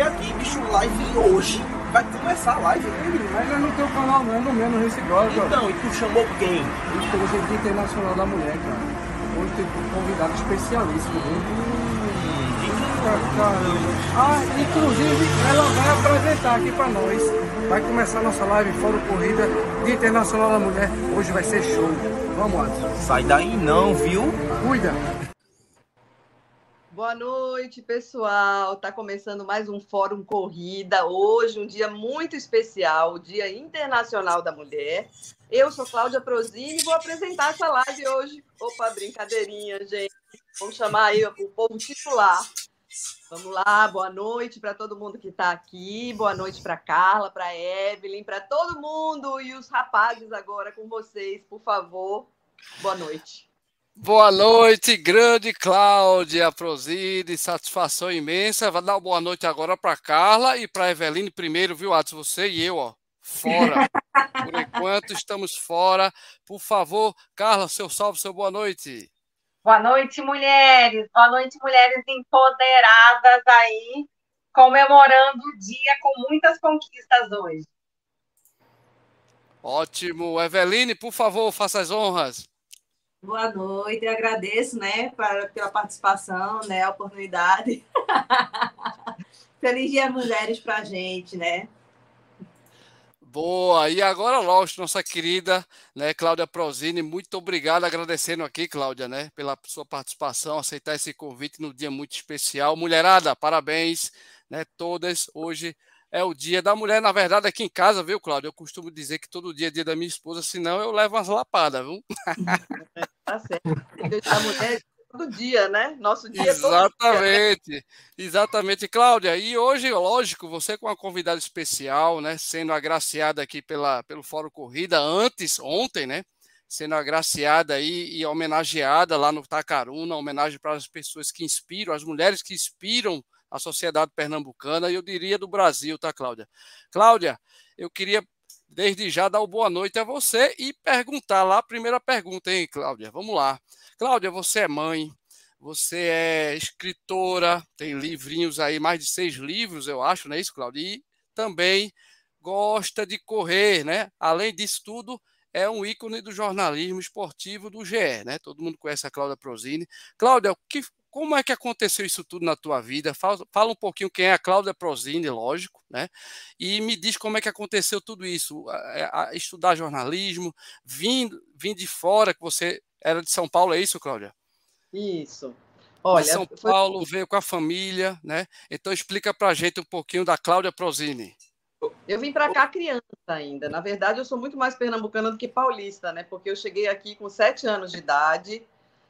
aqui, bicho, live hoje. Vai começar a live, né? Mas é no teu canal não, no meu, no Reciclagem, cara. Então, e tu chamou quem? Isso pelo o Dia Internacional da Mulher, cara. Hoje tem um convidado especialíssimo, viu? Caramba. Ah, inclusive ela vai apresentar aqui pra nós. Vai começar a nossa live Fórum Corrida Dia Internacional da Mulher. Hoje vai ser show. Vamos lá. Sai daí não, viu? Cuida. Boa noite, pessoal. Tá começando mais um Fórum Corrida. Hoje, um dia muito especial, o Dia Internacional da Mulher. Eu sou Cláudia Prozini e vou apresentar essa live hoje. Opa, brincadeirinha, gente. Vamos chamar aí o povo titular. Vamos lá, boa noite para todo mundo que está aqui, boa noite para Carla, para Evelyn, para todo mundo e os rapazes agora com vocês, por favor. Boa noite. Boa noite, grande Cláudia Prozide, satisfação imensa. Vai dar uma boa noite agora para Carla e para Eveline primeiro, viu, Atos? Você e eu, ó, fora. Por enquanto estamos fora. Por favor, Carla, seu salve, seu boa noite. Boa noite, mulheres. Boa noite, mulheres empoderadas aí, comemorando o dia com muitas conquistas hoje. Ótimo. Eveline, por favor, faça as honras. Boa noite, eu agradeço, né, para, pela participação, né, a oportunidade. Feliz Dia Mulheres para a gente, né? Boa, e agora, lógico, nossa querida né, Cláudia Prozini, muito obrigado, agradecendo aqui, Cláudia, né, pela sua participação, aceitar esse convite no dia muito especial. Mulherada, parabéns, né, todas. Hoje é o dia da mulher, na verdade, aqui em casa, viu, Cláudia? Eu costumo dizer que todo dia é dia da minha esposa, senão eu levo umas lapadas, viu? tá certo. Dia da mulher todo dia, né? Nosso dia Exatamente, dia, né? exatamente, Cláudia. E hoje, lógico, você com uma convidada especial, né? Sendo agraciada aqui pela, pelo Fórum Corrida, antes, ontem, né? Sendo agraciada aí e homenageada lá no Tacaruna, homenagem para as pessoas que inspiram, as mulheres que inspiram a sociedade pernambucana e eu diria do Brasil, tá, Cláudia? Cláudia, eu queria desde já dar boa noite a você e perguntar lá a primeira pergunta, hein, Cláudia? Vamos lá. Cláudia, você é mãe, você é escritora, tem livrinhos aí, mais de seis livros, eu acho, não é isso, Cláudia? E também gosta de correr, né? Além disso tudo, é um ícone do jornalismo esportivo do GE, né? Todo mundo conhece a Cláudia Prozini. Cláudia, que, como é que aconteceu isso tudo na tua vida? Fala, fala, um pouquinho quem é a Cláudia Prozini, lógico, né? E me diz como é que aconteceu tudo isso. A, a estudar jornalismo, vindo, vindo de fora, que você era de São Paulo, é isso, Cláudia? Isso. Olha, de São foi... Paulo veio com a família, né? Então explica para a gente um pouquinho da Cláudia Prozini. Eu vim para cá criança ainda. Na verdade, eu sou muito mais pernambucana do que paulista, né? Porque eu cheguei aqui com sete anos de idade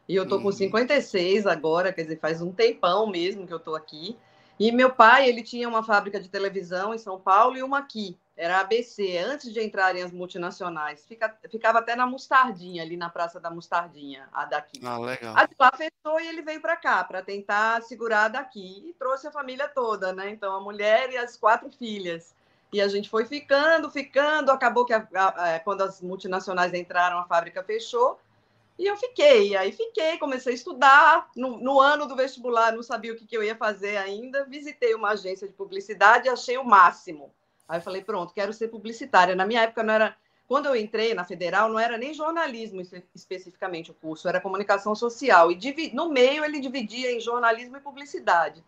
e eu tô com 56 agora, quer dizer, faz um tempão mesmo que eu tô aqui. E meu pai, ele tinha uma fábrica de televisão em São Paulo e uma aqui era ABC, antes de entrarem as multinacionais. Fica, ficava até na Mostardinha, ali na Praça da Mostardinha, a daqui. Ah, legal. A de lá fechou e ele veio para cá, para tentar segurar daqui. E trouxe a família toda, né? Então, a mulher e as quatro filhas. E a gente foi ficando, ficando. Acabou que a, a, a, é, quando as multinacionais entraram, a fábrica fechou. E eu fiquei. Aí fiquei, comecei a estudar. No, no ano do vestibular, não sabia o que, que eu ia fazer ainda. Visitei uma agência de publicidade e achei o máximo Aí eu falei, pronto, quero ser publicitária. Na minha época não era. Quando eu entrei na federal, não era nem jornalismo especificamente o curso, era comunicação social. E no meio ele dividia em jornalismo e publicidade.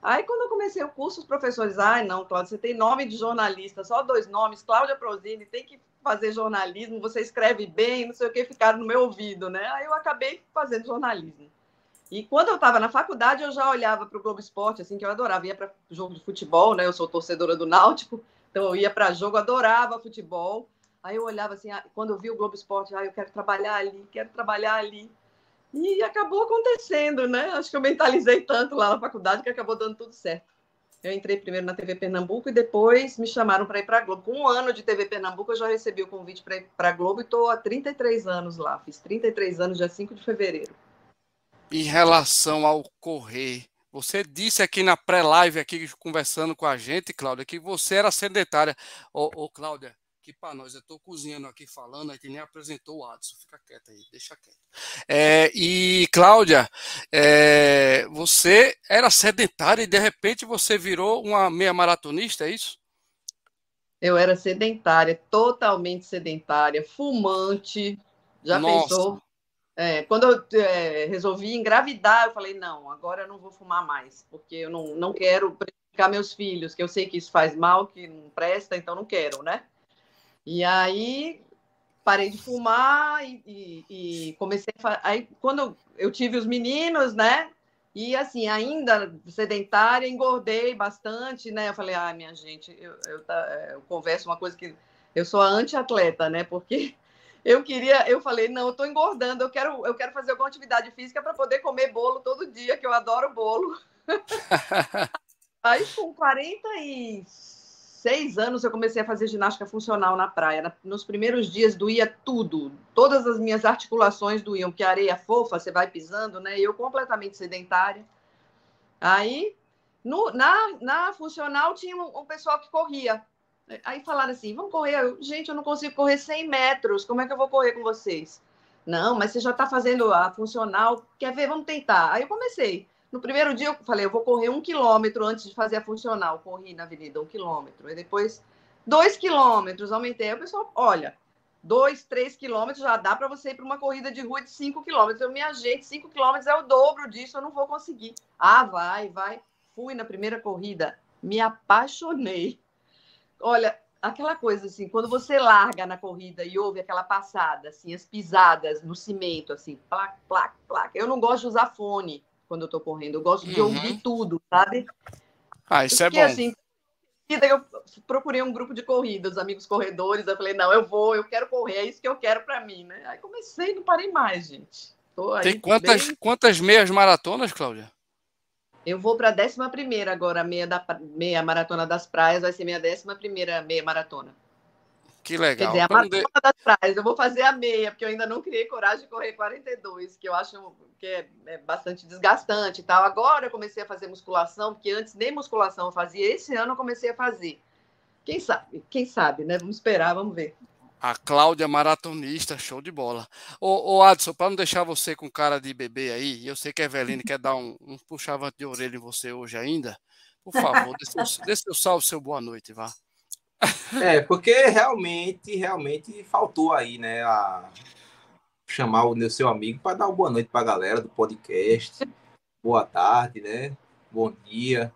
Aí, quando eu comecei o curso, os professores, ai, não, Cláudia, você tem nome de jornalista, só dois nomes, Cláudia Prozini, tem que fazer jornalismo, você escreve bem, não sei o que, ficaram no meu ouvido, né? Aí eu acabei fazendo jornalismo. E quando eu estava na faculdade, eu já olhava para o Globo Esporte, assim, que eu adorava. Ia para jogo de futebol, né? Eu sou torcedora do Náutico, então eu ia para jogo, adorava futebol. Aí eu olhava assim, quando eu vi o Globo Esporte, ah, eu quero trabalhar ali, quero trabalhar ali. E acabou acontecendo, né? Acho que eu mentalizei tanto lá na faculdade que acabou dando tudo certo. Eu entrei primeiro na TV Pernambuco e depois me chamaram para ir para a Globo. Com um ano de TV Pernambuco, eu já recebi o convite para ir para a Globo e estou há 33 anos lá. Fiz 33 anos, dia 5 de fevereiro em relação ao correr. Você disse aqui na pré-live, aqui conversando com a gente, Cláudia, que você era sedentária. Ô, ô, Cláudia, aqui para nós. Eu estou cozinhando aqui falando, a gente nem apresentou o Adson. Fica quieto aí, deixa quieto. É, e, Cláudia, é, você era sedentária e de repente você virou uma meia maratonista, é isso? Eu era sedentária, totalmente sedentária, fumante. Já Nossa. pensou? É, quando eu é, resolvi engravidar, eu falei: não, agora eu não vou fumar mais, porque eu não, não quero prejudicar meus filhos, que eu sei que isso faz mal, que não presta, então não quero, né? E aí parei de fumar e, e, e comecei a. Aí, quando eu tive os meninos, né? E assim, ainda sedentária, engordei bastante, né? Eu falei, ah, minha gente, eu, eu, eu converso uma coisa que eu sou anti-atleta, né? Porque eu queria, eu falei, não, eu tô engordando, eu quero, eu quero fazer alguma atividade física para poder comer bolo todo dia, que eu adoro bolo. Aí, com 46 anos, eu comecei a fazer ginástica funcional na praia. Nos primeiros dias doía tudo, todas as minhas articulações doíam, porque areia fofa, você vai pisando, né? E eu completamente sedentária. Aí, no, na, na funcional, tinha um, um pessoal que corria. Aí falaram assim: vamos correr. Eu, Gente, eu não consigo correr 100 metros, como é que eu vou correr com vocês? Não, mas você já está fazendo a funcional, quer ver? Vamos tentar. Aí eu comecei. No primeiro dia eu falei: eu vou correr um quilômetro antes de fazer a funcional. Corri na avenida um quilômetro. E depois, dois quilômetros, aumentei. O pessoal, olha, dois, três quilômetros já dá para você ir para uma corrida de rua de cinco quilômetros. Eu, minha gente, cinco quilômetros é o dobro disso, eu não vou conseguir. Ah, vai, vai. Fui na primeira corrida, me apaixonei olha, aquela coisa assim, quando você larga na corrida e ouve aquela passada, assim, as pisadas no cimento, assim, plac, plac, plac. Eu não gosto de usar fone quando eu tô correndo, eu gosto de uhum. ouvir tudo, sabe? Ah, isso Porque, é bom. Assim, eu procurei um grupo de corrida, os amigos corredores, eu falei, não, eu vou, eu quero correr, é isso que eu quero para mim, né? Aí comecei, não parei mais, gente. Tem quantas, bem... quantas meias maratonas, Cláudia? Eu vou para a décima primeira agora, meia, da, meia maratona das praias, vai ser minha décima primeira meia maratona. Que legal. Quer dizer, a maratona de... das praias, eu vou fazer a meia, porque eu ainda não criei coragem de correr 42, que eu acho que é, é bastante desgastante e tal. Agora eu comecei a fazer musculação, porque antes nem musculação eu fazia, esse ano eu comecei a fazer. Quem sabe, quem sabe, né? Vamos esperar, vamos ver. A Cláudia maratonista, show de bola. Ô, ô Adson, para não deixar você com cara de bebê aí, eu sei que a Eveline quer dar um, um puxavante de orelha em você hoje ainda. Por favor, dê seu salve, seu boa noite, vá. É, porque realmente, realmente faltou aí, né, a chamar o seu amigo para dar uma boa noite para a galera do podcast. Boa tarde, né? Bom dia.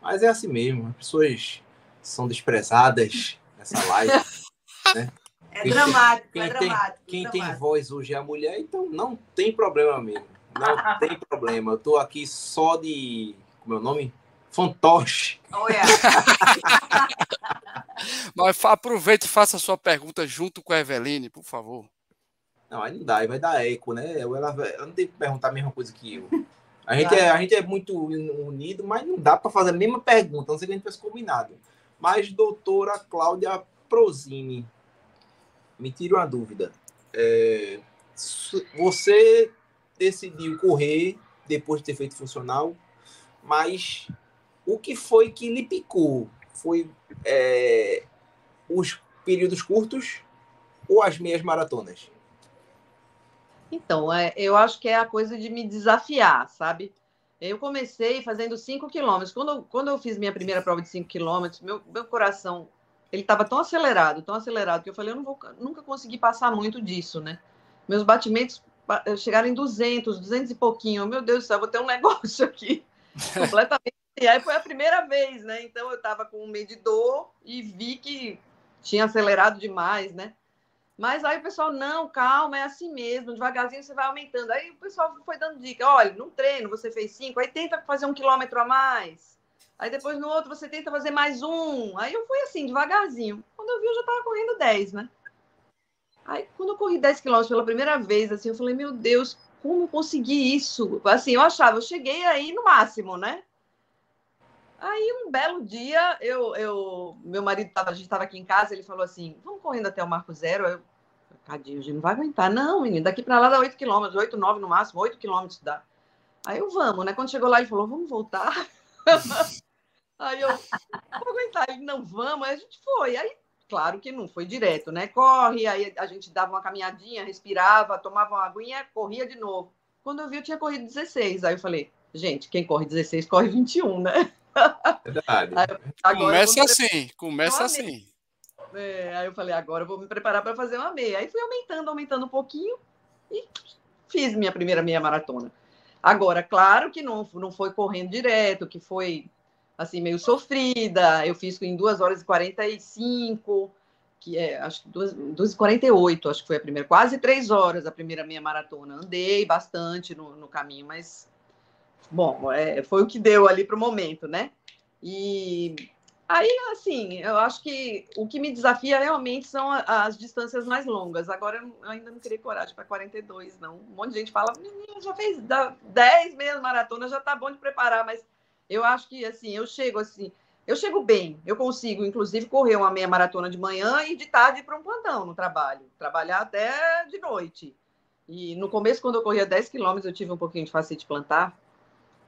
Mas é assim mesmo, as pessoas são desprezadas nessa live, né? É quem dramático, tem, é quem dramático. Tem, quem dramático. tem voz hoje é a mulher, então não tem problema mesmo. Não tem problema. Eu tô aqui só de. Como é o nome? Fantoche. Oh, yeah. Mas aproveite e faça a sua pergunta junto com a Eveline, por favor. Não, aí não dá, aí vai dar eco, né? Ela, ela não tem que perguntar a mesma coisa que eu. A gente, é, a gente é muito unido, mas não dá para fazer a mesma pergunta, não sei que a gente tivesse combinado. Mas, doutora Cláudia Prozini, me tira uma dúvida. É, você decidiu correr depois de ter feito funcional, mas o que foi que lhe picou? Foi é, os períodos curtos ou as meias maratonas? Então, é, eu acho que é a coisa de me desafiar, sabe? Eu comecei fazendo 5 quilômetros. Quando, quando eu fiz minha primeira prova de 5 quilômetros, meu, meu coração ele estava tão acelerado, tão acelerado, que eu falei, eu não vou, nunca consegui passar muito disso, né? Meus batimentos chegaram em 200, 200 e pouquinho. Meu Deus do céu, vou ter um negócio aqui completamente. E aí foi a primeira vez, né? Então eu estava com um medidor e vi que tinha acelerado demais, né? Mas aí o pessoal, não, calma, é assim mesmo, devagarzinho você vai aumentando. Aí o pessoal foi dando dica: olha, num treino você fez cinco, aí tenta fazer um quilômetro a mais. Aí depois no outro você tenta fazer mais um. Aí eu fui assim, devagarzinho. Quando eu vi, eu já estava correndo 10, né? Aí quando eu corri 10 quilômetros pela primeira vez, assim, eu falei, meu Deus, como eu consegui isso? Assim, eu achava, eu cheguei aí no máximo, né? Aí um belo dia, eu, eu meu marido tava, a gente estava aqui em casa, ele falou assim, vamos correndo até o Marco Zero. Eu, Cadinho, a gente não vai aguentar. Não, menino, daqui para lá dá 8 quilômetros, 8, 9 no máximo, 8 quilômetros dá. Aí eu, vamos, né? Quando chegou lá, ele falou, vamos voltar. Aí eu, vou aguentar. Ele, não, vamos. Aí a gente foi. Aí claro que não foi direto, né? Corre, aí a gente dava uma caminhadinha, respirava, tomava uma aguinha, corria de novo. Quando eu vi, eu tinha corrido 16. Aí eu falei, gente, quem corre 16 corre 21, né? Verdade. Aí eu, começa assim, começa assim. É, aí eu falei, agora eu vou me preparar para fazer uma meia. Aí fui aumentando, aumentando um pouquinho e fiz minha primeira meia maratona. Agora, claro que não, não foi correndo direto, que foi assim, meio sofrida. Eu fiz em 2 horas e 45, que é, acho que 2, 2 e 48, acho que foi a primeira, quase 3 horas a primeira minha maratona. Andei bastante no, no caminho, mas, bom, é, foi o que deu ali para o momento, né? E aí, assim, eu acho que o que me desafia realmente são as distâncias mais longas. Agora, eu ainda não queria coragem para 42, não. Um monte de gente fala, menina, já fez 10 meias maratonas, já tá bom de preparar, mas eu acho que assim, eu chego assim, eu chego bem, eu consigo, inclusive, correr uma meia maratona de manhã e de tarde para um plantão no trabalho, trabalhar até de noite. E no começo, quando eu corria 10 quilômetros, eu tive um pouquinho de facete plantar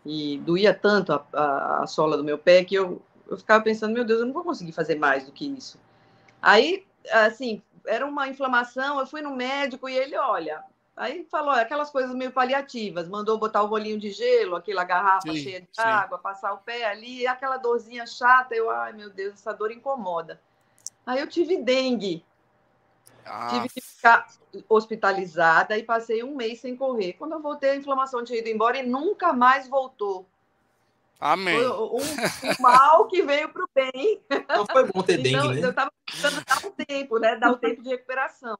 e doía tanto a, a, a, sola do meu pé que eu, eu ficava pensando, meu Deus, eu não vou conseguir fazer mais do que isso. Aí, assim, era uma inflamação, eu fui no médico e ele, olha, Aí falou aquelas coisas meio paliativas, mandou botar o rolinho de gelo, aquela garrafa sim, cheia de sim. água, passar o pé ali, aquela dorzinha chata, eu, ai meu Deus, essa dor incomoda. Aí eu tive dengue. Ah. Tive que ficar hospitalizada e passei um mês sem correr. Quando eu voltei, a inflamação tinha ido embora e nunca mais voltou. Amém. Foi um, um mal que veio para o bem. Então foi bom ter então, dengue, né? Eu estava precisando dar um tempo, né? Dar o um tempo de recuperação.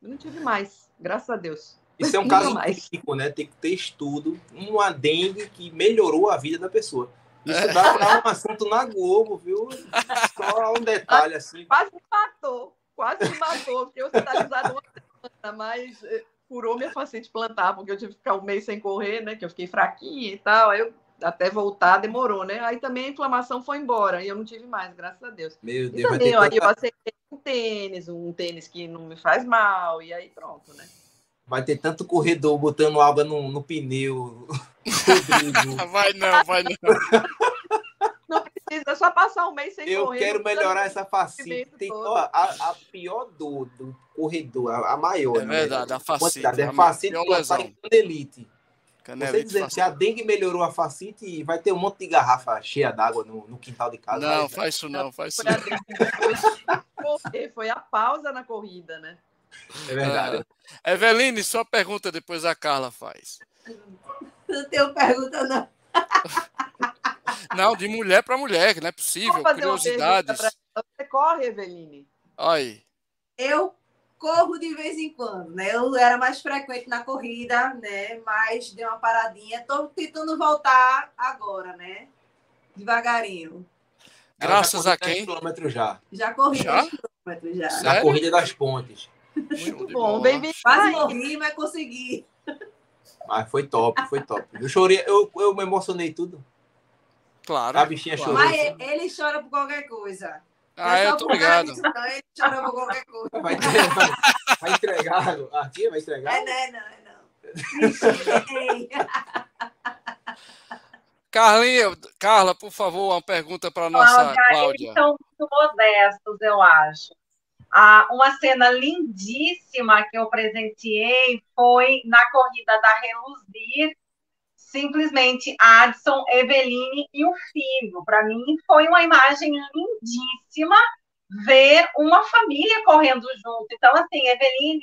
Eu não tive mais. Graças a Deus. Isso é um caso típico, né? Tem que ter estudo, uma dengue que melhorou a vida da pessoa. Isso dá para um assunto na Globo, viu? Só um detalhe assim. Quase matou, quase me matou, fiquei hospitalizado uma semana, mas eh, curou minha facete plantar, porque eu tive que ficar um mês sem correr, né? Que eu fiquei fraquinha e tal. Aí eu até voltar demorou, né? Aí também a inflamação foi embora e eu não tive mais, graças a Deus. Meu Deus, e também, ó, tanta... eu aceitei um tênis, um tênis que não me faz mal, e aí pronto, né? Vai ter tanto corredor botando água no, no pneu. vai não, vai não. É só passar um mês sem eu correr. Eu quero melhorar essa faceta. Tem, ó, a, a, pior dor do corredor, a, a maior. É né? verdade, a faceta. É a faceta é elite. Canelite Você dizendo que a dengue melhorou a facite e vai ter um monte de garrafa cheia d'água no, no, quintal de casa. Não, faz isso não, faz isso não. Foi a pausa na corrida, né? É verdade. É, Eveline, sua pergunta depois a Carla faz. Não tenho pergunta, não. Não, de mulher para mulher, não é possível. Curiosidades. Pra... Você corre, Eveline? Aí. Eu corro de vez em quando, né? Eu era mais frequente na corrida, né? Mas dei uma paradinha. Estou tentando voltar agora, né? Devagarinho. Graças a quem? quilômetros já. Já corri já? quilômetros já. Sério? Na corrida das pontes. Muito bom, bem-vindo. Quase morri, mas consegui. Mas foi top, foi top. Eu chorei, eu, eu me emocionei tudo. Claro. A bichinha claro. chorou. Mas ele chora por qualquer coisa. Ah, é eu tô ligado. ele chora por qualquer coisa. Vai, vai, vai entregar. A tia vai entregar? É, não, é não, é não. Carlinha, Carla, por favor, uma pergunta para a nossa Cláudia. Cláudia. Eles são muito modestos, eu acho. Ah, uma cena lindíssima que eu presenteei foi na corrida da Reluzir, simplesmente Adson, Eveline e o filho. Para mim foi uma imagem lindíssima ver uma família correndo junto. Então, assim, Eveline,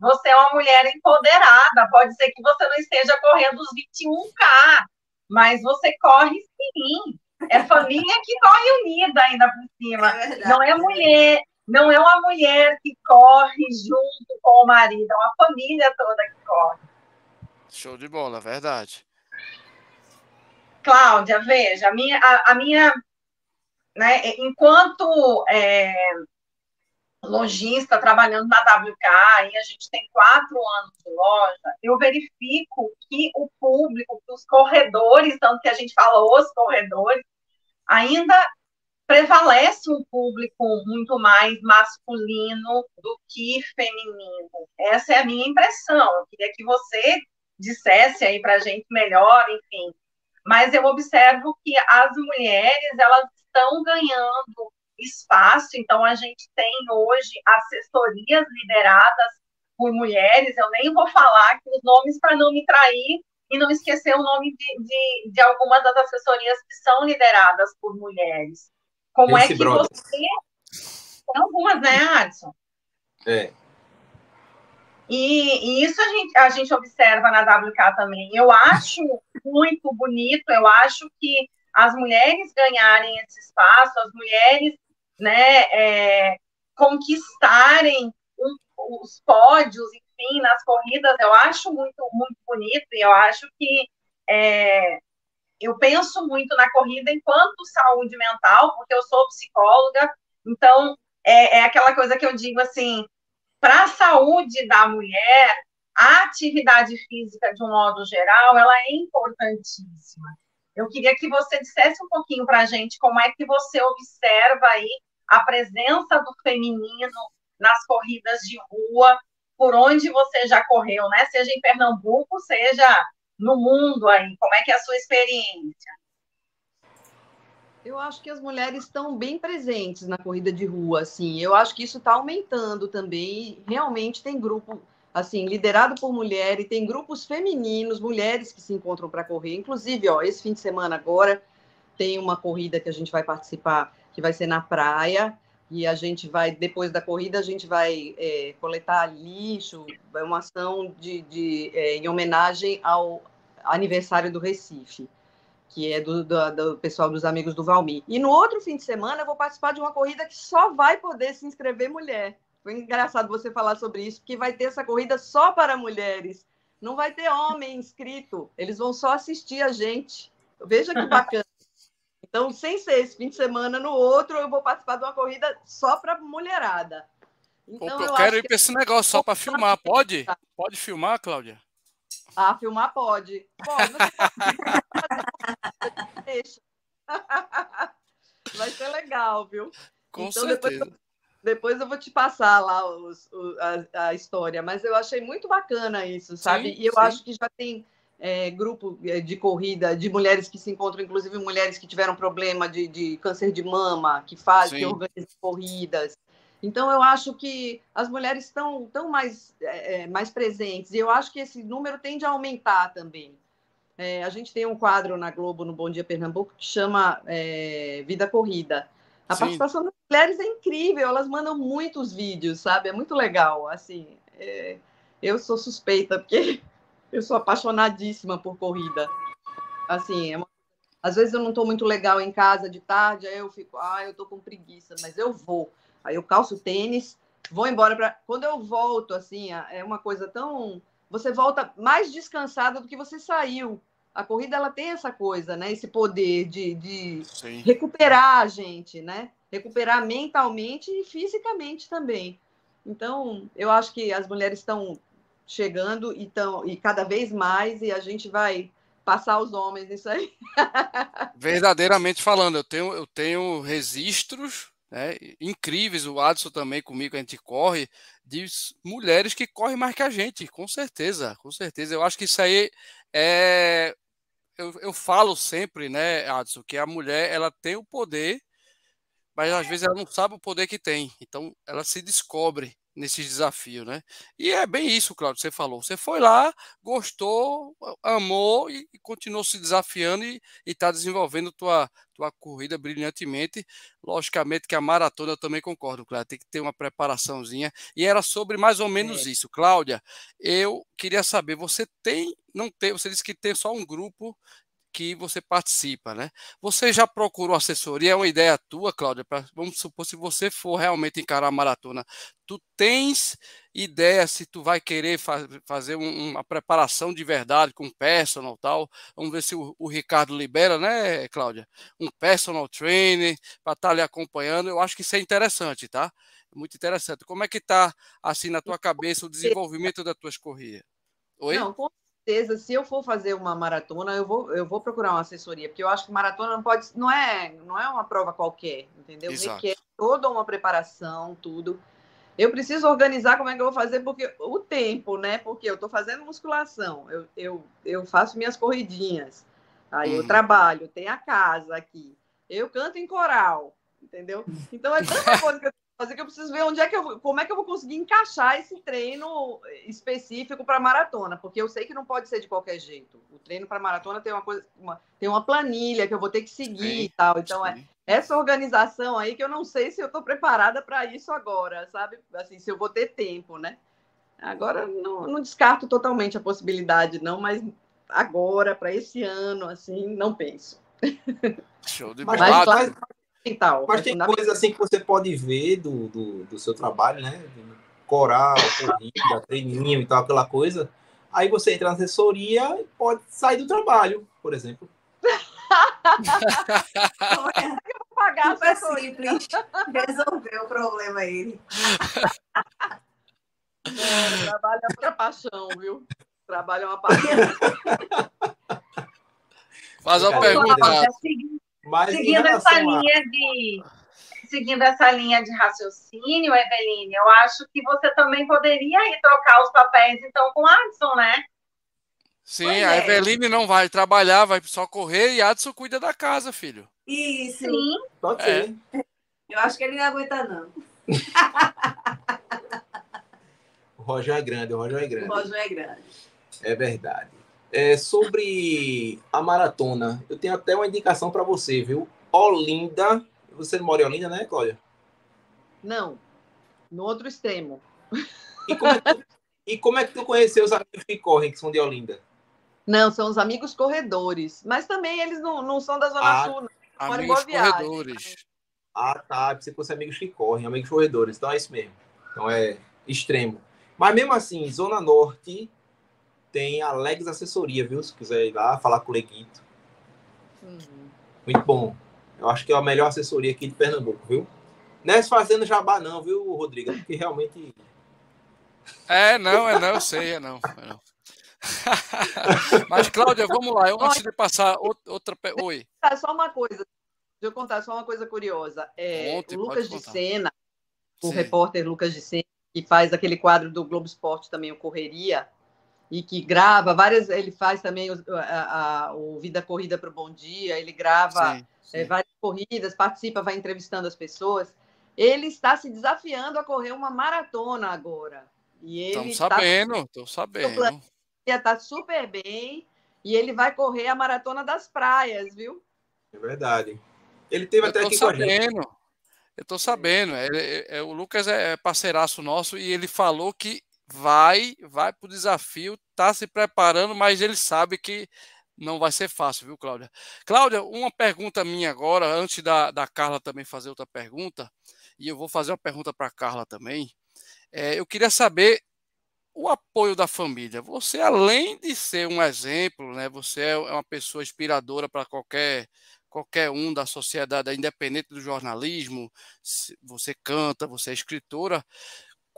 você é uma mulher empoderada. Pode ser que você não esteja correndo os 21K, mas você corre sim. É família que corre unida ainda por cima. É não é mulher, não é uma mulher que corre junto com o marido, é uma família toda que corre. Show de bola, verdade. Cláudia, veja, a minha, a, a minha né, enquanto é, lojista trabalhando na WK, e a gente tem quatro anos de loja, eu verifico que o público, que os corredores, tanto que a gente fala os corredores, ainda prevalece um público muito mais masculino do que feminino. Essa é a minha impressão. Eu queria que você dissesse aí para a gente melhor, enfim. Mas eu observo que as mulheres elas estão ganhando espaço. Então, a gente tem hoje assessorias lideradas por mulheres. Eu nem vou falar aqui os nomes para não me trair e não esquecer o nome de, de, de, algumas das assessorias que são lideradas por mulheres. Como Esse é que Brothers. você. Tem algumas, né, Adson? É. E, e, isso a gente, a gente observa na WK também. Eu acho muito bonito, eu acho que as mulheres ganharem esse espaço, as mulheres né, é, conquistarem um, os pódios, enfim, nas corridas, eu acho muito, muito bonito, e eu acho que é, eu penso muito na corrida enquanto saúde mental, porque eu sou psicóloga, então é, é aquela coisa que eu digo assim, para a saúde da mulher, a atividade física, de um modo geral, ela é importantíssima. Eu queria que você dissesse um pouquinho para a gente como é que você observa aí a presença do feminino nas corridas de rua, por onde você já correu, né? Seja em Pernambuco, seja no mundo aí. Como é que é a sua experiência? Eu acho que as mulheres estão bem presentes na corrida de rua, assim. Eu acho que isso está aumentando também. Realmente tem grupo, assim, liderado por mulheres, tem grupos femininos, mulheres que se encontram para correr. Inclusive, ó, esse fim de semana agora tem uma corrida que a gente vai participar, que vai ser na praia. E a gente vai, depois da corrida, a gente vai é, coletar lixo, é uma ação de, de é, em homenagem ao aniversário do Recife que é do, do, do, pessoal dos amigos do Valmir. E no outro fim de semana eu vou participar de uma corrida que só vai poder se inscrever mulher. Foi engraçado você falar sobre isso, porque vai ter essa corrida só para mulheres. Não vai ter homem inscrito, eles vão só assistir a gente. Veja que bacana. Então, sem ser esse fim de semana, no outro eu vou participar de uma corrida só para mulherada. Então, eu, eu quero ir para esse negócio só para filmar. Pode? Pode filmar, Cláudia? Ah, filmar pode. Pode. Deixa. Vai ser legal, viu? Com então, certeza. Depois, depois, eu vou te passar lá os, a, a, história, mas eu achei muito bacana isso, sabe? Sim, e eu sim. acho que já tem é, grupo é, de corrida de mulheres que se encontram, inclusive mulheres que tiveram problema de, de câncer de mama, que fazem, que organizam corridas. Então, eu acho que as mulheres estão, estão mais, é, é, mais presentes, e eu acho que esse número tende a aumentar também. É, a gente tem um quadro na Globo, no Bom Dia Pernambuco, que chama é, Vida Corrida. A Sim. participação das mulheres é incrível, elas mandam muitos vídeos, sabe? É muito legal. Assim, é, eu sou suspeita, porque eu sou apaixonadíssima por corrida. Assim, é uma... às vezes eu não estou muito legal em casa de tarde, aí eu fico, ah, eu estou com preguiça, mas eu vou. Aí eu calço tênis, vou embora para. Quando eu volto, assim, é uma coisa tão. Você volta mais descansada do que você saiu. A corrida ela tem essa coisa, né? Esse poder de, de recuperar a gente, né? Recuperar mentalmente e fisicamente também. Então, eu acho que as mulheres estão chegando e, tão, e cada vez mais, e a gente vai passar os homens nisso aí. Verdadeiramente falando, eu tenho, eu tenho registros né, incríveis, o Adson também comigo, a gente corre, de mulheres que correm mais que a gente, com certeza, com certeza. Eu acho que isso aí é. Eu, eu falo sempre, né, Adson, que a mulher ela tem o poder, mas às vezes ela não sabe o poder que tem. Então ela se descobre nesses desafios, né? E é bem isso, Claudio, você falou. Você foi lá, gostou, amou e, e continuou se desafiando e está desenvolvendo tua, tua corrida brilhantemente. Logicamente que a maratona eu também concordo, Cláudia, tem que ter uma preparaçãozinha. E era sobre mais ou menos é. isso. Cláudia, eu queria saber, você tem, não tem, você disse que tem só um grupo que você participa, né? Você já procurou assessoria? É uma ideia tua, Cláudia? Pra, vamos supor, se você for realmente encarar a maratona, tu tens ideia se tu vai querer faz, fazer um, uma preparação de verdade com personal tal? Vamos ver se o, o Ricardo libera, né, Cláudia? Um personal trainer para estar tá ali acompanhando. Eu acho que isso é interessante, tá? Muito interessante. Como é que tá assim na tua cabeça o desenvolvimento das tuas corridas? Oi? Não, com certeza, se eu for fazer uma maratona, eu vou, eu vou procurar uma assessoria, porque eu acho que maratona não pode, não é, não é uma prova qualquer, entendeu? Exato. Requer toda uma preparação, tudo. Eu preciso organizar como é que eu vou fazer, porque o tempo, né? Porque eu estou fazendo musculação, eu, eu, eu faço minhas corridinhas, aí eu uhum. trabalho, tem a casa aqui, eu canto em coral, entendeu? Então é tanta coisa que eu fazer que eu preciso ver onde é que eu, como é que eu vou conseguir encaixar esse treino específico para maratona, porque eu sei que não pode ser de qualquer jeito. O treino para maratona tem uma coisa, uma, tem uma planilha que eu vou ter que seguir sim, e tal. Então é essa organização aí que eu não sei se eu estou preparada para isso agora, sabe? Assim, se eu vou ter tempo, né? Agora não, não descarto totalmente a possibilidade, não, mas agora para esse ano, assim, não penso. Show de mas, fundamental. Mas tem coisa assim que você pode ver do, do, do seu trabalho, né? Coral, corrida, treininho e tal, aquela coisa. Aí você entra na assessoria e pode sair do trabalho, por exemplo. pagar Super simples. Resolveu o problema ele. É, trabalho é outra paixão, viu? Trabalho é uma paixão. Faz uma pergunta. Mas seguindo essa linha de seguindo essa linha de raciocínio, Eveline, eu acho que você também poderia ir trocar os papéis então com o Adson, né? Sim, pois a é. Eveline não vai trabalhar, vai só correr e Adson cuida da casa, filho. Isso. Sim. Pode ser. É. Eu acho que ele não aguenta, não. o Roger é grande, o Roger é grande. O Roger é grande. É verdade. É, sobre a maratona, eu tenho até uma indicação para você, viu? Olinda. Você mora em Olinda, né, Cláudia? Não, no outro extremo. E como é que, e como é que tu conheceu os amigos que correm, que são de Olinda? Não, são os amigos corredores. Mas também eles não, não são da Zona ah, Sul, não. Amigos corredores. Ah, tá. Você fosse amigos que correm, amigos corredores. Então é isso mesmo. Então é extremo. Mas mesmo assim, Zona Norte, tem a Legs Assessoria, viu? Se quiser ir lá falar com o Leguito. Uhum. Muito bom. Eu acho que é a melhor assessoria aqui de Pernambuco, viu? Não é fazendo jabá, não, viu, Rodrigo? Porque realmente. É, não, é não, eu sei, é não. É não. Mas, Cláudia, vamos lá. Eu, antes de passar outra. Oi. Só uma coisa. Deixa eu contar só uma coisa curiosa. É, Conte, o Lucas de Sena, o Sim. repórter Lucas de Sena, que faz aquele quadro do Globo Esporte também, o Correria, e que grava várias. Ele faz também o, a, a, o Vida Corrida para o Bom Dia, ele grava sim, sim. É, várias corridas, participa, vai entrevistando as pessoas. Ele está se desafiando a correr uma maratona agora. E ele Estão sabendo, estou tá, sabendo. Está super bem e ele vai correr a maratona das praias, viu? É verdade. Ele teve Eu até aqui sabendo. com a gente. Eu estou sabendo. É, é, o Lucas é parceiraço nosso e ele falou que vai, vai para o desafio, está se preparando, mas ele sabe que não vai ser fácil, viu, Cláudia? Cláudia, uma pergunta minha agora, antes da, da Carla também fazer outra pergunta, e eu vou fazer uma pergunta para a Carla também. É, eu queria saber o apoio da família. Você, além de ser um exemplo, né, você é uma pessoa inspiradora para qualquer qualquer um da sociedade, independente do jornalismo, você canta, você é escritora,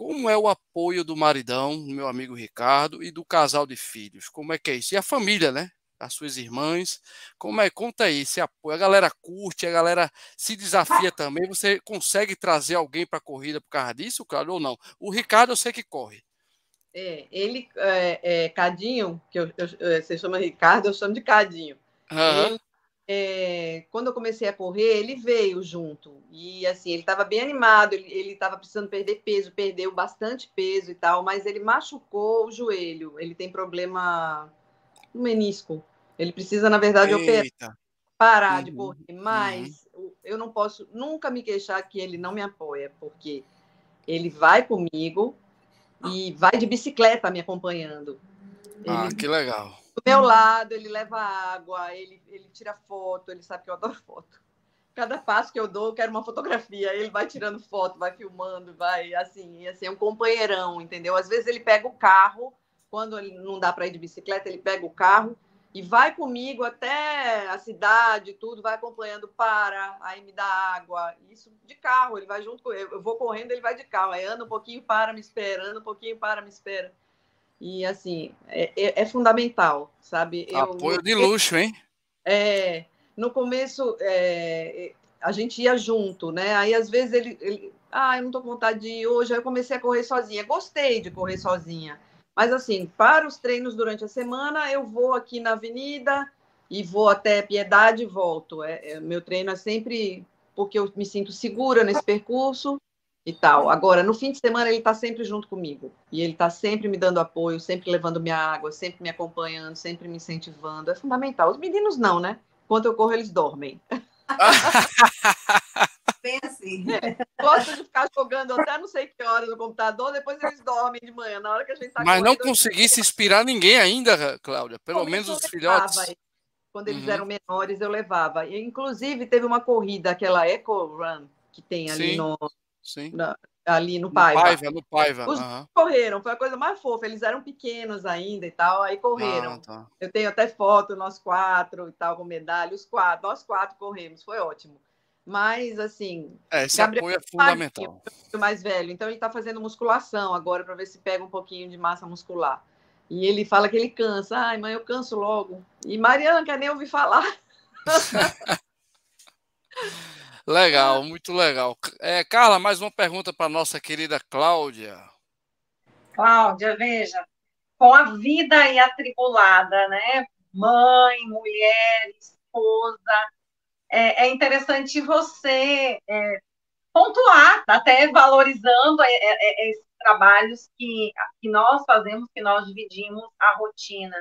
como é o apoio do maridão, meu amigo Ricardo, e do casal de filhos? Como é que é isso? E a família, né? As suas irmãs, como é? Conta aí, esse apoio. A galera curte, a galera se desafia também. Você consegue trazer alguém para a corrida por causa disso, claro, ou não? O Ricardo eu sei que corre. É, ele, é, é Cadinho, que eu, eu, você chama Ricardo, eu chamo de Cadinho. Uhum. Ele é, quando eu comecei a correr, ele veio junto. E assim, ele estava bem animado, ele estava precisando perder peso, perdeu bastante peso e tal, mas ele machucou o joelho. Ele tem problema no menisco. Ele precisa, na verdade, operar, parar uhum, de correr. Mas uhum. eu não posso nunca me queixar que ele não me apoia, porque ele vai comigo e vai de bicicleta me acompanhando. Ah, ele... que legal do meu lado, ele leva água, ele, ele tira foto, ele sabe que eu adoro foto. Cada passo que eu dou, eu quero uma fotografia. Ele vai tirando foto, vai filmando, vai assim, assim, é um companheirão, entendeu? Às vezes ele pega o carro, quando ele não dá para ir de bicicleta, ele pega o carro e vai comigo até a cidade, tudo, vai acompanhando, para, aí me dá água, isso de carro, ele vai junto eu vou correndo, ele vai de carro, aí anda um pouquinho, para, me espera, anda um pouquinho, para, me espera. E, assim, é, é, é fundamental, sabe? Apoio eu, de luxo, hein? É, no começo, é, a gente ia junto, né? Aí, às vezes, ele, ele ah, eu não tô com vontade de ir hoje, aí eu comecei a correr sozinha. Gostei de correr sozinha. Mas, assim, para os treinos durante a semana, eu vou aqui na avenida e vou até Piedade e volto. É, é meu treino é sempre porque eu me sinto segura nesse percurso e tal. Agora, no fim de semana, ele está sempre junto comigo. E ele está sempre me dando apoio, sempre levando minha água, sempre me acompanhando, sempre me incentivando. É fundamental. Os meninos não, né? Enquanto eu corro, eles dormem. Bem assim. Gosto de ficar jogando até não sei que horas no computador, depois eles dormem de manhã, na hora que a gente tá Mas não correndo, eu- conseguisse inspirar ninguém ainda, Cláudia. Pelo Começo menos eu os levava filhotes. Quando eles Uhum. eram menores, eu levava. E, inclusive, teve uma corrida, aquela Eco Run, que tem ali Sim. no, Sim. na- ali no No Paiva. Paiva, no Paiva. Os- aham. Correram, foi a coisa mais fofa. Eles eram pequenos ainda e tal, aí correram. Ah, tá. Eu tenho até foto, nós quatro e tal, com medalha, os quatro, nós quatro corremos, foi ótimo. Mas, assim, É, esse Gabriel apoio é fundamental. mais velho, então ele está fazendo musculação agora para ver se pega um pouquinho de massa muscular. E ele fala que ele cansa. Ai, mãe, eu canso logo. E Mariana quer nem ouvir falar. Legal, muito legal. É, Carla, mais uma pergunta para nossa querida Cláudia. Cláudia, veja, com a vida aí atribulada, né? Mãe, mulher, esposa, é, é interessante você é, pontuar, até valorizando é, é, é, esses trabalhos que, que nós fazemos, que nós dividimos a rotina.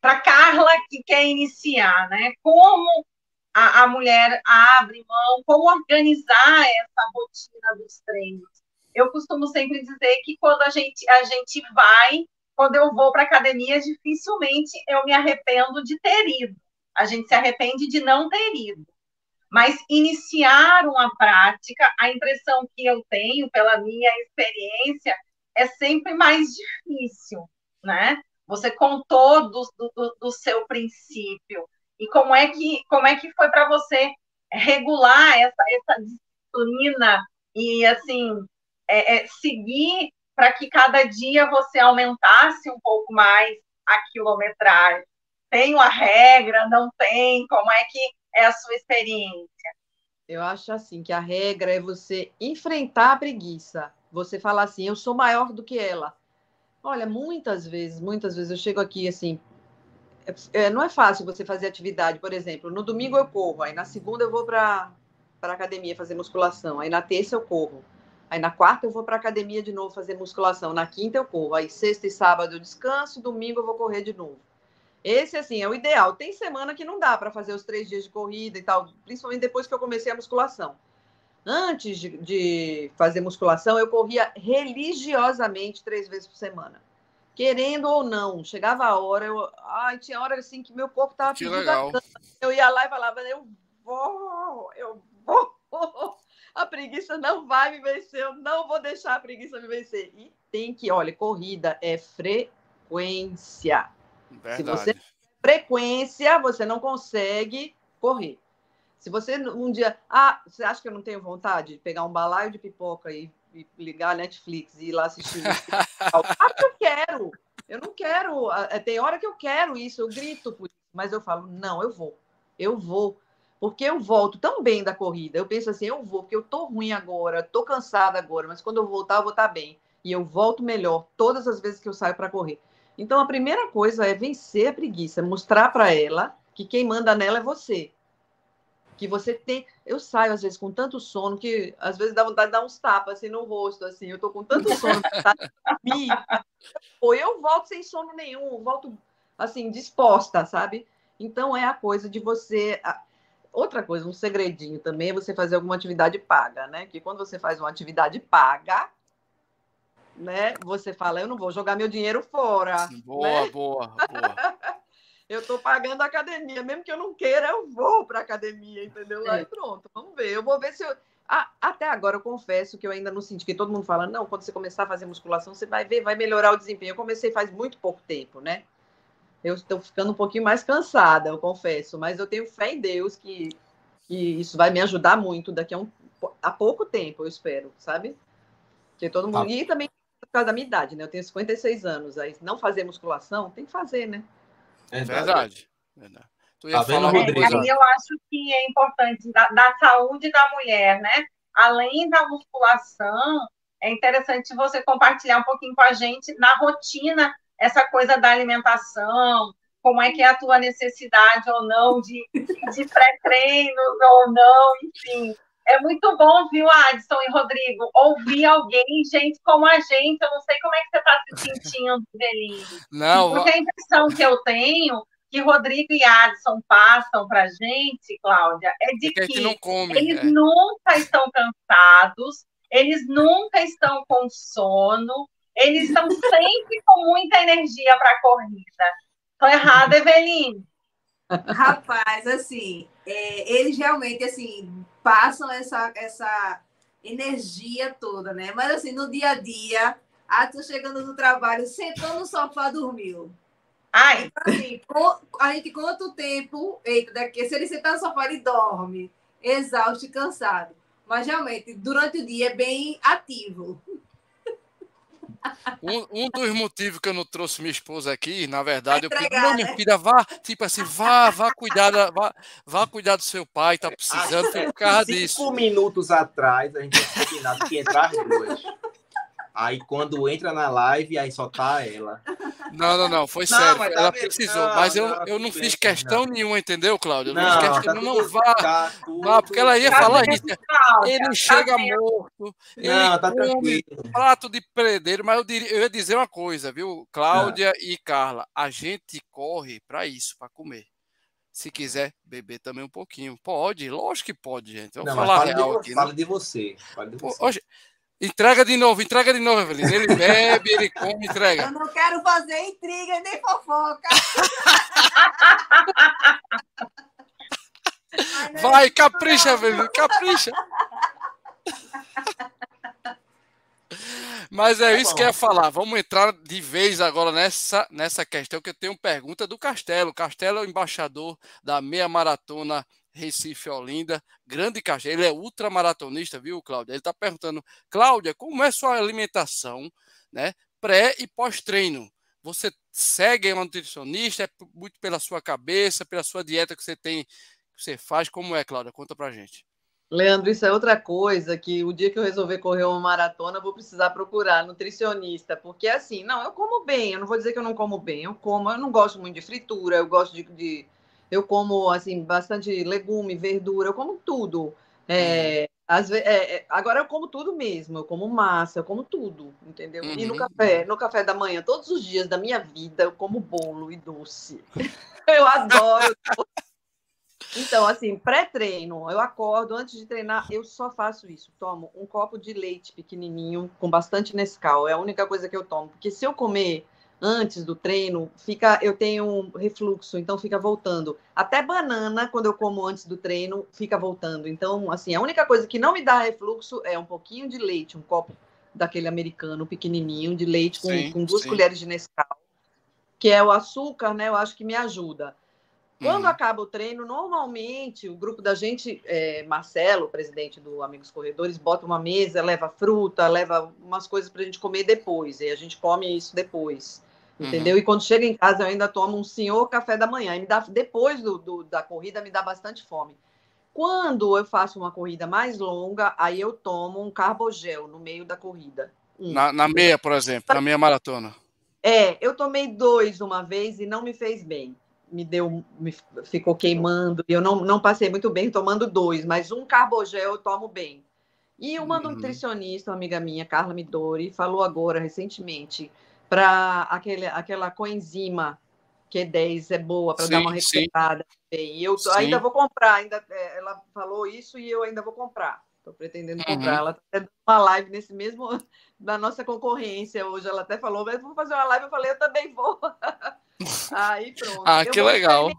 Para Carla, que quer iniciar, né? Como a, a mulher abre mão, como organizar essa rotina dos treinos eu costumo sempre dizer que quando a gente, a gente vai, quando eu vou para academia, dificilmente eu me arrependo de ter ido. A gente se arrepende de não ter ido. Mas iniciar uma prática, a impressão que eu tenho pela minha experiência é sempre mais difícil, né? Você contou do, do, do seu princípio e como é que como é que foi para você regular essa, essa disciplina e assim é, é, seguir para que cada dia você aumentasse um pouco mais a quilometragem? Tem uma regra? Não tem? Como é que é a sua experiência? Eu acho assim que a regra é você enfrentar a preguiça. Você falar assim, eu sou maior do que ela. Olha, muitas vezes, muitas vezes eu chego aqui assim, é, não é fácil você fazer atividade, por exemplo, no domingo eu corro, aí na segunda eu vou para para academia fazer musculação, aí na terça eu corro. Aí na quarta eu vou para academia de novo fazer musculação. Na quinta eu corro. Aí sexta e sábado eu descanso. Domingo eu vou correr de novo. Esse, assim, é o ideal. Tem semana que não dá para fazer os três dias de corrida e tal, principalmente depois que eu comecei a musculação. Antes de, de fazer musculação, eu corria religiosamente três vezes por semana. Querendo ou não, chegava a hora, eu, ai, tinha hora assim que meu corpo estava Que legal. Eu ia lá e falava, eu vou, eu vou. A preguiça não vai me vencer, eu não vou deixar a preguiça me vencer. E tem que, olha, corrida é frequência. Se você Verdade. frequência, você não consegue correr. Se você um dia, ah, você acha que eu não tenho vontade de pegar um balaio de pipoca e ligar a Netflix e ir lá assistir? ah, eu quero. Eu não quero. Ah, Tem hora que eu quero isso, eu grito por isso, mas eu falo, não, eu vou. Eu vou. Porque eu volto tão bem da corrida. Eu penso assim, eu vou, porque eu tô ruim agora, tô cansada agora, mas quando eu voltar, eu vou estar bem. E eu volto melhor todas as vezes que eu saio para correr. Então, a primeira coisa é vencer a preguiça, mostrar para ela que quem manda nela é você. Que você tem. Eu saio, às vezes, com tanto sono que às vezes dá vontade de dar uns tapas assim no rosto, assim. Eu tô com tanto sono, dormir. Ou eu volto sem sono nenhum, volto assim, disposta, sabe? Então é a coisa de você. Outra coisa, um segredinho também é você fazer alguma atividade paga, né? Que quando você faz uma atividade paga, né? Você fala, eu não vou jogar meu dinheiro fora. Boa, né? boa, boa. Eu estou pagando a academia, mesmo que eu não queira, eu vou para a academia, entendeu? Aí pronto, vamos ver. Eu vou ver se eu. Ah, até agora eu confesso que eu ainda não senti, que todo mundo fala, não, quando você começar a fazer musculação, você vai ver, vai melhorar o desempenho. Eu comecei faz muito pouco tempo, né? Eu estou ficando um pouquinho mais cansada, eu confesso, mas eu tenho fé em Deus que, que isso vai me ajudar muito daqui a, um, a pouco tempo, eu espero, sabe? Que todo mundo. Ah. E também por causa da minha idade, né? Eu tenho 56 anos, aí não fazer musculação, tem que fazer, né? Verdade. Verdade. Tu ia Tá vendo, Rodrigo? coisa. Aí eu acho que é importante da, da saúde da mulher, né? Além da musculação, é interessante você compartilhar um pouquinho com a gente na rotina essa coisa da alimentação, como é que é a tua necessidade ou não de, de pré-treinos ou não, enfim. É muito bom, viu, Adson e Rodrigo, ouvir alguém, gente como a gente. Eu não sei como é que você está se sentindo, Belinho. Não. Porque a impressão que eu tenho que Rodrigo e Adson passam para a gente, Cláudia, é de que, que come, eles é. nunca estão cansados, eles nunca estão com sono, eles estão sempre com muita energia para a corrida. Estou errada, Eveline? Rapaz, assim, é, eles realmente assim passam essa, essa energia toda, né? Mas assim, no dia a dia, ah, tô chegando no trabalho, sentou no sofá, dormiu. Ai, Então, assim, a gente conta o tempo, eita, daqui, se ele sentar no sofá, ele dorme, exausto e cansado. Mas realmente, durante o dia é bem ativo. Um, um dos motivos que eu não trouxe minha esposa aqui, na verdade, eu pedi, não, minha né? filha, vá, tipo assim, vá, vá cuidar, da, vá, vá cuidar do seu pai, tá precisando, por causa Cinco disso. minutos atrás, a gente tinha combinado que entrar as duas. Aí quando entra na live, aí só tá ela. Não, não, não, foi Não, sério, tá ela vendo? precisou, Não, mas eu, não, eu não fiz bem, questão não. nenhuma, entendeu, Cláudio? Eu não, Não, fiz tá questão, não, tudo, vá, tá tudo vá, porque ela ia bem. falar Tá isso, Cláudia, ele tá chega morto, ele Não, tá come tranquilo. prato de predeiro, mas eu, diria- eu ia dizer uma coisa, viu, Cláudia e Carla, a gente corre para isso, para comer. Se quiser beber também um pouquinho, pode, lógico que pode, gente. Vamos Não, falar fala, real de, aqui, né? fala de você. Fala de Pô, você. hoje, entrega de novo, entrega de novo, Evelyn. Ele bebe, ele come, entrega. Eu não quero fazer intriga nem fofoca. Vai, capricha. Evelyn, capricha. Mas é Tá isso bom. que eu ia falar. Vamos entrar de vez agora nessa, nessa questão que eu tenho pergunta do Castelo. O Castelo é o embaixador da meia maratona Recife Olinda. Grande Castelo. Ele é ultramaratonista, viu, Cláudia? Ele está perguntando, Cláudia, como é sua alimentação, né? Pré e pós-treino. Você segue uma nutricionista? É muito pela sua cabeça, pela sua dieta que você tem, que você faz? Como é, Cláudia? Conta pra gente. Leandro, isso é outra coisa que o dia que eu resolver correr uma maratona, vou precisar procurar nutricionista, porque assim, não, eu como bem, eu não vou dizer que eu não como bem, eu como, eu não gosto muito de fritura, eu gosto de, de- eu como assim bastante legume, verdura, eu como tudo. É, às ve- é, é, agora eu como tudo mesmo, eu como massa, eu como tudo, entendeu? E no Uhum. café, no café da manhã, todos os dias da minha vida, eu como bolo e doce. Eu adoro então, assim, pré-treino, eu acordo antes de treinar, eu só faço isso. Tomo um copo de leite pequenininho com bastante Nescau, é a única coisa que eu tomo, porque se eu comer antes do treino, fica, eu tenho um refluxo, então fica voltando. Até banana, quando eu como antes do treino, fica voltando. Então, assim, a única coisa que não me dá refluxo é um pouquinho de leite, um copo daquele americano pequenininho de leite com, Sim, com duas sim. colheres de Nescau, que é o açúcar, né? Eu acho que me ajuda. Quando Uhum. acaba o treino, normalmente o grupo da gente, é, Marcelo, presidente do Amigos Corredores, bota uma mesa, leva fruta, leva umas coisas para a gente comer depois. E a gente come isso depois. Uhum. Entendeu? E quando chega em casa, eu ainda tomo um senhor café da manhã. E me dá, depois do, do- da corrida, me dá bastante fome. Quando eu faço uma corrida mais longa, aí eu tomo um carbogel no meio da corrida. Um. Na, na meia, por exemplo, na meia maratona. É, eu tomei dois uma vez e não me fez bem. Me deu, me ficou queimando. Eu não, não passei muito bem tomando dois, mas um carbogel eu tomo bem. E uma Uhum. nutricionista, uma amiga minha, Carla Midori, falou agora recentemente para aquele, aquela coenzima Q10 é boa para dar uma recuperada. E eu Sim. ainda vou comprar, ainda é, ela falou isso e eu ainda vou comprar. Estou pretendendo Uhum. comprar. Ela está dando uma live nesse mesmo da nossa concorrência hoje. Ela até falou, mas vou fazer uma live. Eu falei, eu também vou. Aí pronto. Ah, Eu que legal.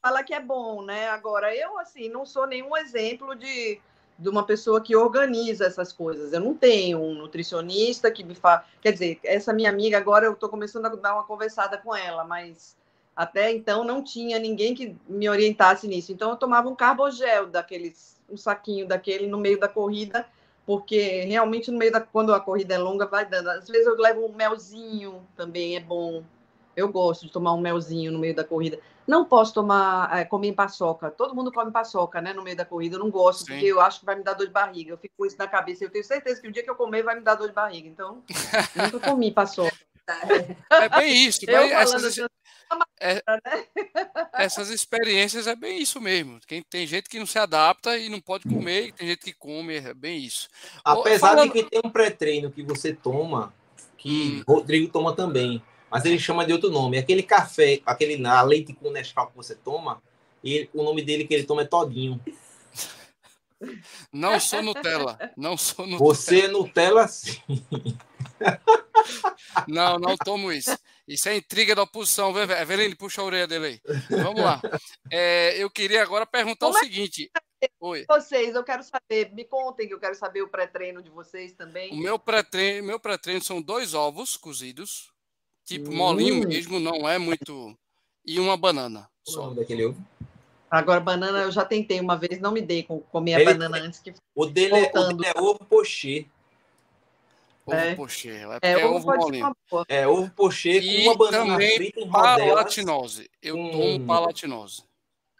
Fala que é bom, né? Agora, eu, assim, não sou nenhum exemplo de, de uma pessoa que organiza essas coisas. Eu não tenho um nutricionista que me fala. Quer dizer, essa minha amiga, agora eu estou começando a dar uma conversada com ela, mas até então não tinha ninguém que me orientasse nisso. Então, eu tomava um carbogel daqueles, um saquinho daquele no meio da corrida, porque realmente no meio da quando a corrida é longa vai dando. Às vezes eu levo um melzinho, também é bom. Eu gosto de tomar um melzinho no meio da corrida. Não posso tomar, é, comer paçoca. Todo mundo come paçoca, né, no meio da corrida. Eu não gosto, Sim. porque eu acho que vai me dar dor de barriga. Eu fico com isso na cabeça. Eu tenho certeza que o dia que eu comer vai me dar dor de barriga. Então, nunca comi paçoca. É bem isso. Falando essas, assim, é, essas experiências é bem isso mesmo. Quem, tem gente que não se adapta e não pode comer, e tem gente que come, é bem isso. Apesar Falando... de que tem um pré-treino que você toma, que hum. Rodrigo toma também, mas ele chama de outro nome. Aquele café, aquele a leite com Nescau que você toma, ele, o nome dele que ele toma é Todinho. Não sou Nutella. Não sou Nutella. Você é Nutella sim. Não, não tomo isso. Isso é intriga da oposição. Eveline, puxa a orelha dele aí. Vamos lá. É, eu queria agora perguntar Como o é seguinte. Oi. Vocês, eu quero saber, me contem que eu quero saber o pré-treino de vocês também. O meu pré-treino, meu pré-treino são dois ovos cozidos, tipo hum. molinho mesmo, não é muito. E uma banana. Só. O daquele ovo? Agora, banana eu já tentei uma vez, não me dei com comer a Ele, banana antes que. O dele, é, o dele é ovo pochê. Ovo é. pochê. É, é, é ovo molinho. É ovo pochê com uma banana frita em. Palatinose. Eu com... tomo palatinose.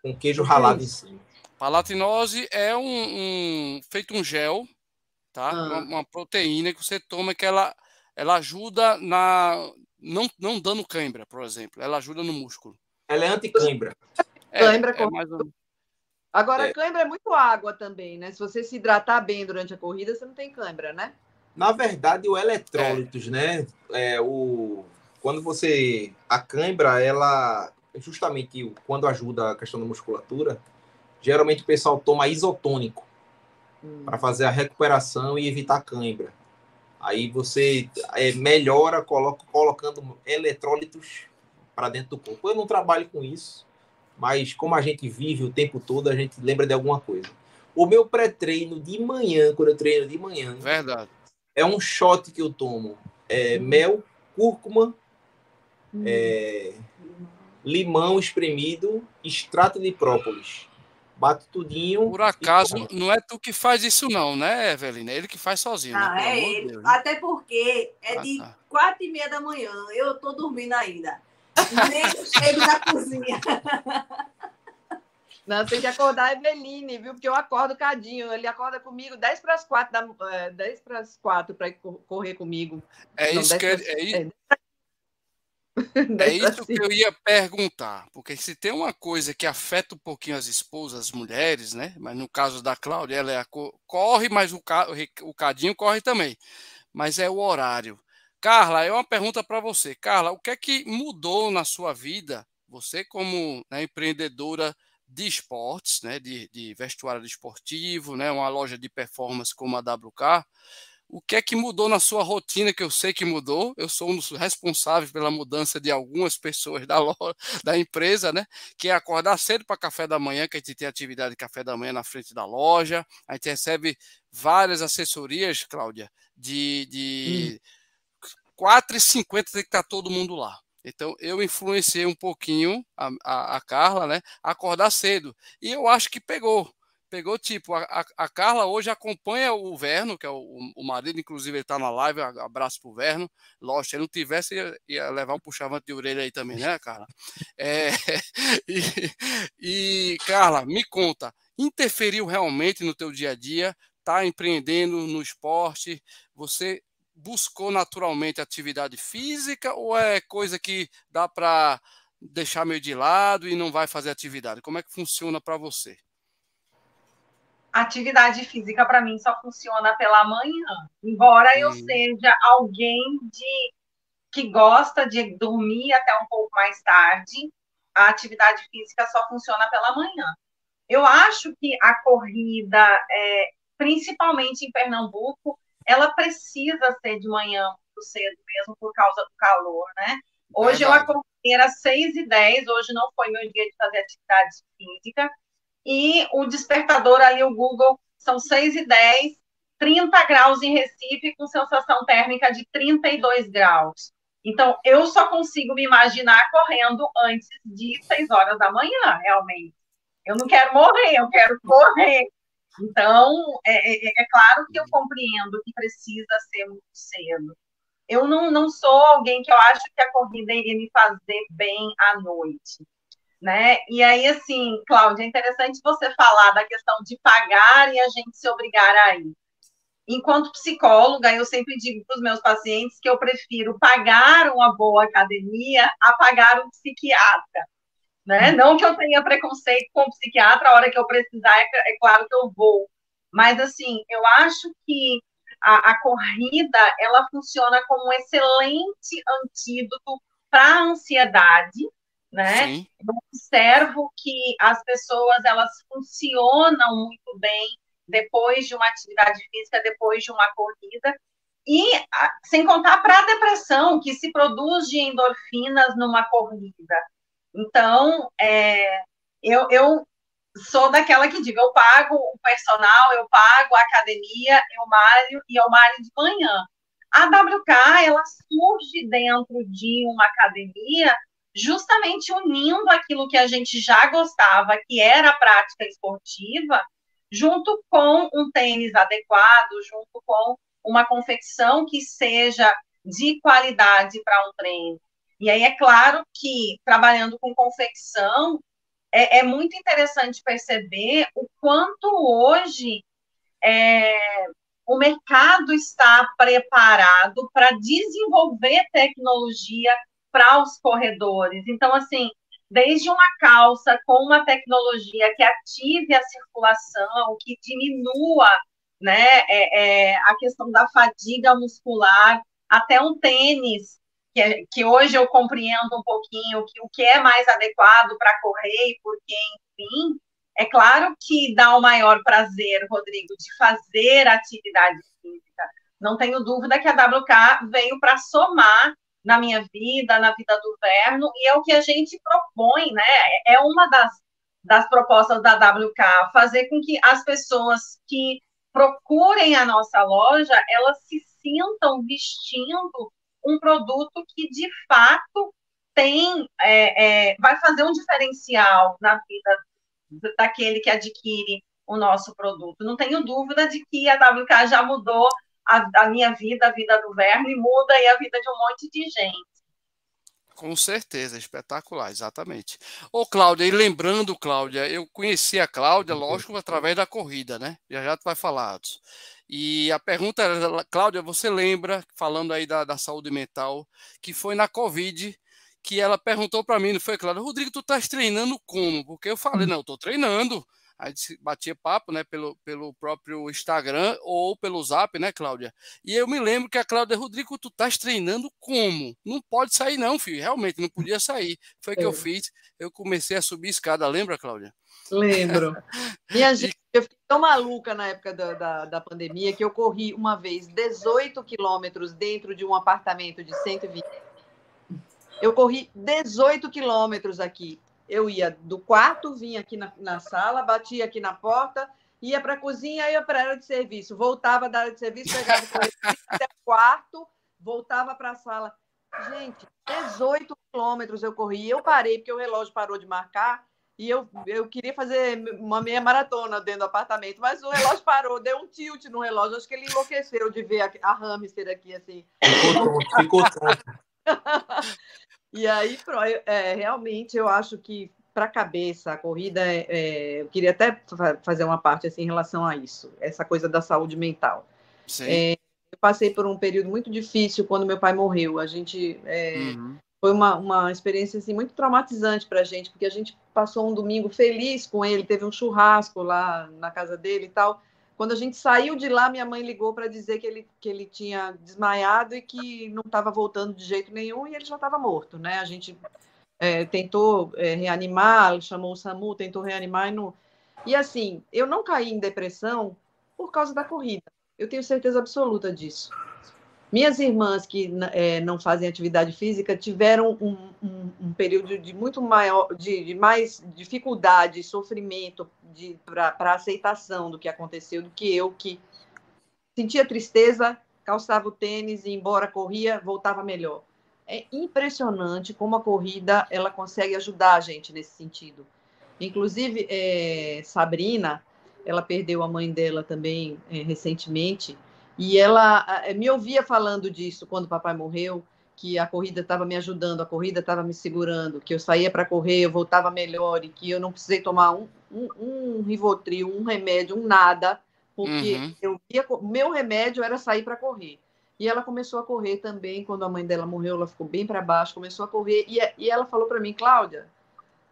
Com queijo ralado em cima. Palatinose é um, um feito um gel, tá? Ah. Uma, uma, proteína que você toma que ela, ela ajuda na não, não dando cãibra, por exemplo. Ela ajuda no músculo. Ela é anticãibra. É, cãibra é mais um... Agora, é. cãibra é muito água também, né? Se você se hidratar bem durante a corrida, você não tem cãibra, né? Na verdade, o eletrólitos, é. né? É, o, quando você. A cãibra, ela. Justamente quando ajuda a questão da musculatura, geralmente o pessoal toma isotônico hum. para fazer a recuperação e evitar cãibra. Aí você é, melhora coloca, colocando eletrólitos para dentro do corpo. Eu não trabalho com isso, mas como a gente vive o tempo todo, a gente lembra de alguma coisa. O meu pré-treino de manhã, quando eu treino de manhã, Verdade. é um shot que eu tomo. É. Mel, cúrcuma, uhum. é, limão espremido, extrato de própolis. Bato tudinho. Por acaso, não é tu que faz isso, não, né, Evelina? É ele que faz sozinho. Não, né? é ele. Deus, né? Até porque é ah, de tá. quatro e meia da manhã. Eu tô dormindo ainda. Nem chego na cozinha. Não, tem que acordar a Eveline, viu? Porque eu acordo cadinho. Ele acorda comigo 10 para as 4, da, 10 para as 4 para correr comigo. É Não, isso que é, é, isso, é isso que eu ia perguntar. Porque se tem uma coisa que afeta um pouquinho as esposas, as mulheres, né? Mas no caso da Cláudia, ela é a, corre, mas o, o cadinho corre também. Mas é o horário. Carla, é uma pergunta para você. Carla, o que é que mudou na sua vida, você como né, empreendedora de esportes, né, de, de vestuário esportivo, né, uma loja de performance como a WK, o que é que mudou na sua rotina, que eu sei que mudou? Eu sou um dos responsáveis pela mudança de algumas pessoas da, loja, da empresa, né? Que é acordar cedo para café da manhã, que a gente tem atividade de café da manhã na frente da loja. A gente recebe várias assessorias, Cláudia, de, de hum 4h50 tem que estar tá todo mundo lá. Então, eu influenciei um pouquinho a, a, a, Carla, né? A acordar cedo. E eu acho que pegou. Pegou, tipo, a, a Carla hoje acompanha o Verno, que é o, o marido, inclusive ele está na live, abraço pro Verno. Lógico, se ele não tivesse, ia, ia levar um puxavante de orelha aí também, né, Carla? É, e, e, Carla, me conta, interferiu realmente no teu dia a dia? Tá empreendendo no esporte? Você buscou naturalmente atividade física ou é coisa que dá para deixar meio de lado e não vai fazer atividade? Como é que funciona para você? Atividade física para mim só funciona pela manhã. Embora hum. eu seja alguém de que gosta de dormir até um pouco mais tarde, a atividade física só funciona pela manhã. Eu acho que a corrida, é, principalmente em Pernambuco, ela precisa ser de manhã muito cedo mesmo por causa do calor, né? Hoje Verdade. eu acordei às 6 e 10 hoje não foi meu dia de fazer atividade física, e o despertador ali, o Google, são 6 e 10 30 graus em Recife, com sensação térmica de 32 graus. Então, eu só consigo me imaginar correndo antes de 6 horas da manhã, realmente. Eu não quero morrer, eu quero correr. Então, é, é, é, claro que eu compreendo que precisa ser muito cedo. Eu não, não sou alguém que eu acho que a corrida iria me fazer bem à noite. Né? E aí, assim, Cláudia, é interessante você falar da questão de pagar e a gente se obrigar a ir. enquanto psicóloga, eu sempre digo para os meus pacientes que eu prefiro pagar uma boa academia a pagar um psiquiatra. Né? Hum. Não que eu tenha preconceito com o psiquiatra, a hora que eu precisar, é, é claro que eu vou. Mas, assim, eu acho que a, a corrida, ela funciona como um excelente antídoto para a ansiedade, né? Sim. Eu observo que as pessoas, elas funcionam muito bem depois de uma atividade física, depois de uma corrida, e sem contar para a depressão, que se produz de endorfinas numa corrida. Então, é, eu, eu sou daquela que digo, eu pago o personal, eu pago a academia, eu malho e eu malho de manhã. A WK, ela surge dentro de uma academia justamente unindo aquilo que a gente já gostava, que era a prática esportiva, junto com um tênis adequado, junto com uma confecção que seja de qualidade para um treino. E aí é claro que trabalhando com confecção é, é muito interessante perceber o quanto hoje é, o mercado está preparado para desenvolver tecnologia para os corredores. Então, assim, desde uma calça com uma tecnologia que ative a circulação, que diminua né, é, é, a questão da fadiga muscular, até um tênis, que, é, que hoje eu compreendo um pouquinho que o que é mais adequado para correr, porque, enfim, é claro que dá o maior prazer, Rodrigo, de fazer atividade física. Não tenho dúvida que a WK veio para somar na minha vida, na vida do Verno, e é o que a gente propõe, né? É uma das, das propostas da WK, fazer com que as pessoas que procurem a nossa loja, elas se sintam vestindo um produto que de fato tem, é, é, vai fazer um diferencial na vida daquele que adquire o nosso produto. Não tenho dúvida de que a WK já mudou a, a minha vida, a vida do Verne, muda e a vida de um monte de gente. Com certeza, espetacular, exatamente. Ô, Cláudia, e lembrando, Cláudia, eu conheci a Cláudia, lógico, através da corrida, né? Já já tu vai falar. E a pergunta era, Cláudia, você lembra, falando aí da, da saúde mental, que foi na Covid que ela perguntou para mim, não foi, Cláudia? Rodrigo, tu estás treinando como? Porque eu falei, não, eu estou treinando a gente batia papo, né, pelo, pelo próprio Instagram ou pelo Zap, né, Cláudia? E eu me lembro que a Cláudia, Rodrigo, tu estás treinando como? Não pode sair não, filho, realmente não podia sair. Foi o é. que eu fiz, eu comecei a subir escada, lembra, Cláudia? Lembro. Minha gente, eu fiquei tão maluca na época da, da, da pandemia que eu corri uma vez 18 quilômetros dentro de um apartamento de 120. Eu corri 18 quilômetros aqui eu ia do quarto, vinha aqui na, na sala, batia aqui na porta, ia para a cozinha, ia para a área de serviço, voltava da área de serviço, pegava o até o quarto, voltava para a sala. Gente, 18 quilômetros eu corri. Eu parei porque o relógio parou de marcar e eu, eu queria fazer uma meia maratona dentro do apartamento, mas o relógio parou, deu um tilt no relógio. Acho que ele enlouqueceu de ver a, a hamster aqui assim. Ficou tonto, ficou tonto. E aí, é, realmente, eu acho que para a cabeça, a corrida, é, é, eu queria até fazer uma parte assim, em relação a isso, essa coisa da saúde mental. É, eu passei por um período muito difícil quando meu pai morreu. A gente é, uhum. foi uma, uma experiência assim, muito traumatizante para a gente, porque a gente passou um domingo feliz com ele, teve um churrasco lá na casa dele e tal. Quando a gente saiu de lá, minha mãe ligou para dizer que ele, que ele tinha desmaiado e que não estava voltando de jeito nenhum e ele já estava morto, né? A gente é, tentou é, reanimar, chamou o SAMU, tentou reanimar e não. E assim, eu não caí em depressão por causa da corrida. Eu tenho certeza absoluta disso. Minhas irmãs que é, não fazem atividade física tiveram um, um, um período de muito maior, de, de mais dificuldade, sofrimento para aceitação do que aconteceu, do que eu que sentia tristeza, calçava o tênis e embora corria, voltava melhor. É impressionante como a corrida ela consegue ajudar a gente nesse sentido. Inclusive, é, Sabrina, ela perdeu a mãe dela também é, recentemente, e ela eh, me ouvia falando disso quando o papai morreu, que a corrida estava me ajudando, a corrida estava me segurando, que eu saía para correr, eu voltava melhor e que eu não precisei tomar um, um, um Rivotril, um remédio, um nada porque Uhum. eu meu remédio era sair para correr. E ela começou a correr também, quando a mãe dela morreu, ela ficou bem para baixo, começou a correr, e, e ela falou para mim, Cláudia,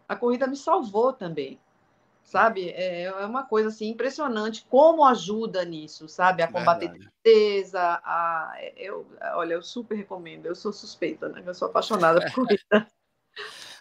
a corrida me salvou também, sabe? É, é uma coisa assim impressionante como ajuda nisso, sabe? A combater Verdade. tristeza, a, eu, olha, eu super recomendo, eu sou suspeita, né? Eu sou apaixonada por corrida.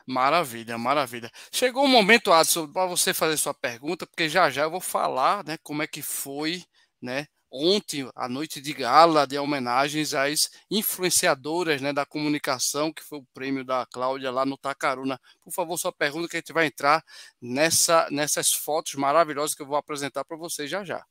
Maravilha, maravilha. Chegou o momento, Adson, para você fazer sua pergunta, porque já já eu vou falar, né, como é que foi, né, ontem a noite de gala de homenagens às influenciadoras, né, da comunicação, que foi o prêmio da Cláudia lá no Tacaruna. Por favor, sua pergunta que a gente vai entrar nessa nessas fotos maravilhosas que eu vou apresentar para vocês já já.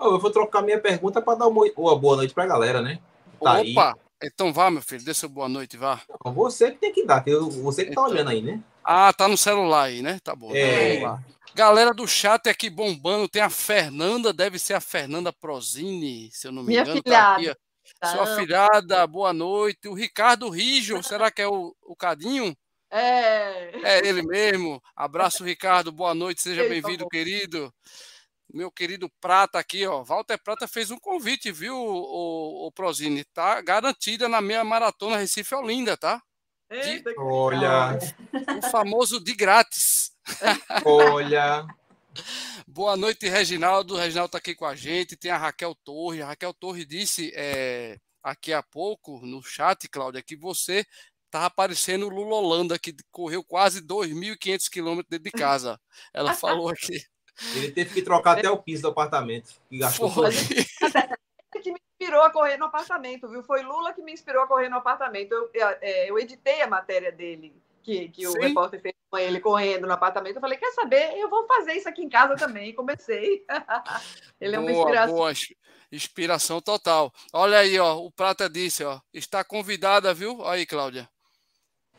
Eu vou trocar minha pergunta para dar uma, uma boa noite para a galera, né? Tá aí. Opa, então vá, meu filho, dê seu boa noite, vá. Não, Você que tem que dar, você que tá Então. olhando aí, né? Ah, tá no celular aí, né? Tá bom. É. Vamos lá. Galera do chat aqui bombando, tem a Fernanda, deve ser a Fernanda Prozini, se eu não me Minha engano. filhada. Tá aqui. Sua filhada, boa noite. O Ricardo Rijo, será que é o, o Cadinho? É, É ele mesmo. Abraço, Ricardo, boa noite, seja Ele bem-vindo, querido. Meu querido Prata aqui, ó. Walter Prata fez um convite, viu, o, o Prozini? Tá garantida na meia maratona Recife Olinda, tá? Que Olha, O famoso de grátis. olha. Boa noite, Reginaldo. O Reginaldo está aqui com a gente. Tem a Raquel Torre. A Raquel Torre disse é, aqui há pouco no chat, Cláudia, que você estava aparecendo o Lula Holanda, que correu quase 2.500 quilômetros dentro de casa. Ela falou aqui. Ele teve que trocar até o piso do apartamento. Que gastou Foi. inspirou a correr no apartamento, viu? Foi Lula que me inspirou a correr no apartamento. Eu, eu, é, eu editei a matéria dele, que, que o Sim. repórter fez com ele correndo no apartamento. Eu falei, quer saber? Eu vou fazer isso aqui em casa também. E comecei. ele é uma boa, inspiração. boa. ins- Inspiração total. Olha aí, ó. O Prata disse, ó. Está convidada, viu? Olha aí, Cláudia.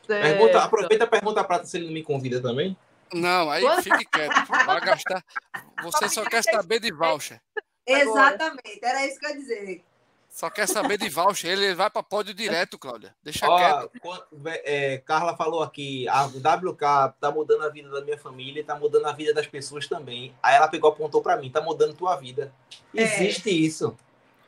Pergunta, aproveita e pergunta a Prata se ele não me convida também. Não, aí fique quieto. Vai gastar. Você só quer saber de voucher. Exatamente, era isso que eu ia dizer. Só quer saber de voucher. Ele vai para pódio direto, Cláudia. Deixa Ó, quieto. quando- é, Carla falou aqui, a WK tá mudando a vida da minha família e tá mudando a vida das pessoas também. Aí ela pegou apontou para mim, tá mudando tua vida. É. Existe isso.